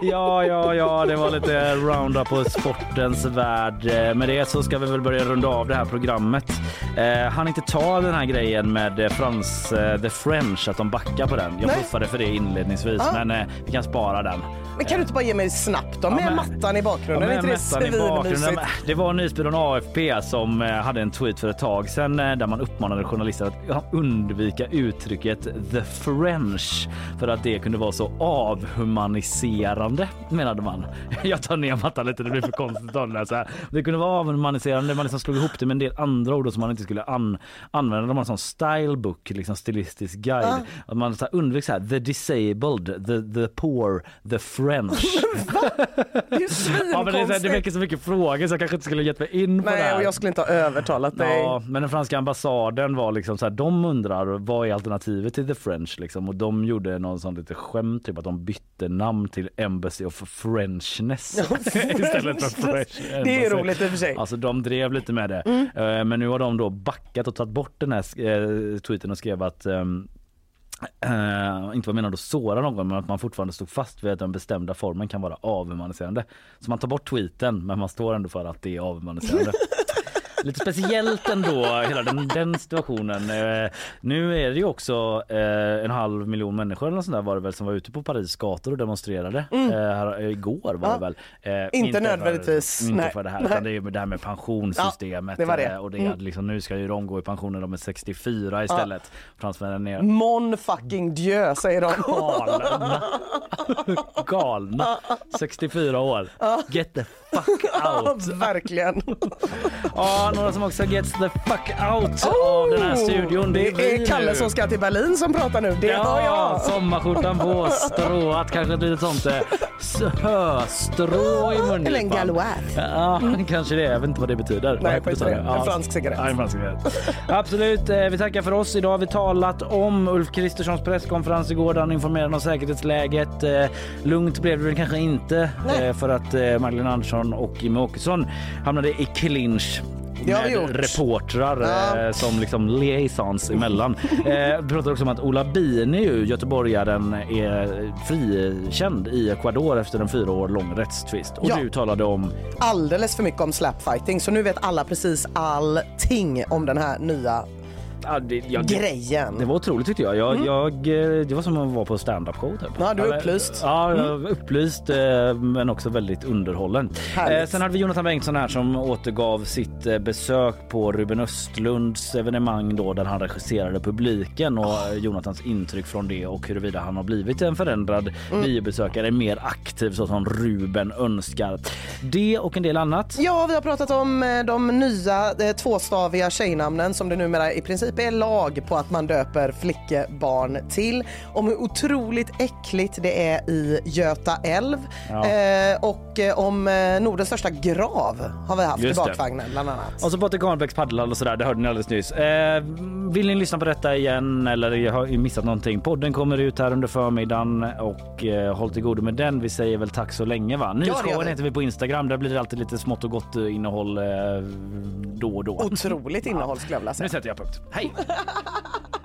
Ja, ja, ja, det var lite roundup på sportens värld. Eh, Med det så ska vi väl börja runda av det här programmet. Eh, han inte ta den här grejen med eh, Frans, eh, The French, att de backar på den. Jag Nej. puffade för det inledningsvis, Ja. men eh, vi kan spara den. Men kan du inte bara ge mig snabbt då? Med men- mattan i bakgrunden, inte det mättan i bakgrunden. Det var Nyhetsbyrån AFP som eh, hade en tweet för ett tag sedan eh, där man uppmanade journalister att undvika uttrycket the French för att det kunde vara så avhumaniserande menade man. Jag tar ner mattan lite, det blir för konstigt att läsa. här. Det kunde vara avhumaniserande, man liksom slog ihop det med en del andra ord som man inte skulle an använda. De har en sån stylebook, liksom stilistisk guide. Ah. Att man så här undvek så här, the disabled, the, the poor, the French. Det är ju Ja, men det, är så det väcker så mycket frågor så jag kanske inte skulle gett mig in på det Nej, här. och jag skulle inte ha övertalat dig. Ja, men den franska ambassaden var liksom så här, de undrar vad är alternativet till the French liksom och de gjorde någon sån lite skämt typ att de bytte namn till Embassy of Frenchness Ja, istället för. French. Det är roligt i och för sig. Alltså de drev lite med det. Mm. Eh, Men nu har de då backat och tagit bort den här eh, tweeten och skrev att ehm, Uh, inte var menad att såra någon men att man fortfarande stod fast vid att den bestämda formen kan vara avhumaniserande. Så man tar bort tweeten men man står ändå för att det är avhumaniserande. Lite speciellt ändå hela den, den situationen. Eh, nu är det ju också eh, en halv miljon människor eller sånt där var det väl som var ute på Paris gator och demonstrerade. Mm. Eh, här, eh, igår var Ja. det väl. Eh, Inte nödvändigtvis. För, inte Nej. för det här Nej. utan det är ju det här med pensionssystemet. Ja, det det. Och det Mm. är liksom, nu ska ju de gå i pension när de är 64 istället. Fransmännen ner. Mon fucking dieu säger de. Galna. Galna. 64 år. Get the fuck out. Verkligen. Ja, några som också gets the fuck out av den här studion. Oh, Det vi är Kalle nu. som ska till Berlin som pratar nu. Det ja, jag. sommarskjortan på, strået, kanske ett litet sånt eh, höstrå i mungipan. Eller en galois. Ja, kanske det. Jag vet inte vad det betyder. Nej, sa det. En fransk cigarett. Ja, en fransk cigarett. Absolut. eh, Vi tackar för oss. Idag har vi talat om Ulf Kristerssons presskonferens igår där han informerade om säkerhetsläget. Eh, Lugnt blev det väl kanske inte Nej. för att Magdalena Andersson och Jimmie Åkesson hamnade i clinch Det har vi med gjort. reportrar Ja. eh, som liksom liaisons emellan. Eh, vi pratar också om att Ola Bini, ju, göteborgaren, är frikänd i Ecuador efter en fyra år lång rättstvist. Och Ja. du talade om Alldeles för mycket om slapfighting så nu vet alla precis allting om den här nya Ja, det, grejen. Det var otroligt tyckte jag. Jag, Mm. jag. eh, Det var som att vara på stand-up show. Typ. Ja, du är Eller- upplyst. Ja, jag Mm. var upplyst eh, men också väldigt underhållen. Härligt. Eh, Sen hade vi Jonathan Bengtsson här som återgav sitt eh, besök på Ruben Östlunds evenemang då där han regisserade publiken och eh, Jonathans intryck från det och huruvida han har blivit en förändrad Mm. biobesökare, mer aktiv så som Ruben önskar. Det och en del annat. Ja, vi har pratat om eh, de nya eh, tvåstaviga tjejnamnen som det numera i princip är lag på att man döper flickebarn till. Om hur otroligt äckligt det är i Göta älv Ja. eh, och eh, om eh, Nordens största grav har vi haft Just i bakvagnen bland annat. Och så Patrik Kahnbäcks paddelhall och sådär, det hörde ni alldeles nyss. Eh, vill ni lyssna på detta igen eller har missat någonting? Podden kommer ut här under förmiddagen och eh, håll till godo med den. Vi säger väl tack så länge va? Nyhetsshowen vi. heter vi på Instagram. Där blir det alltid lite smått och gott eh, innehåll eh, då och då. Otroligt innehåll skulle jag vilja säga. Nu sätter jag punkt. Hej! right.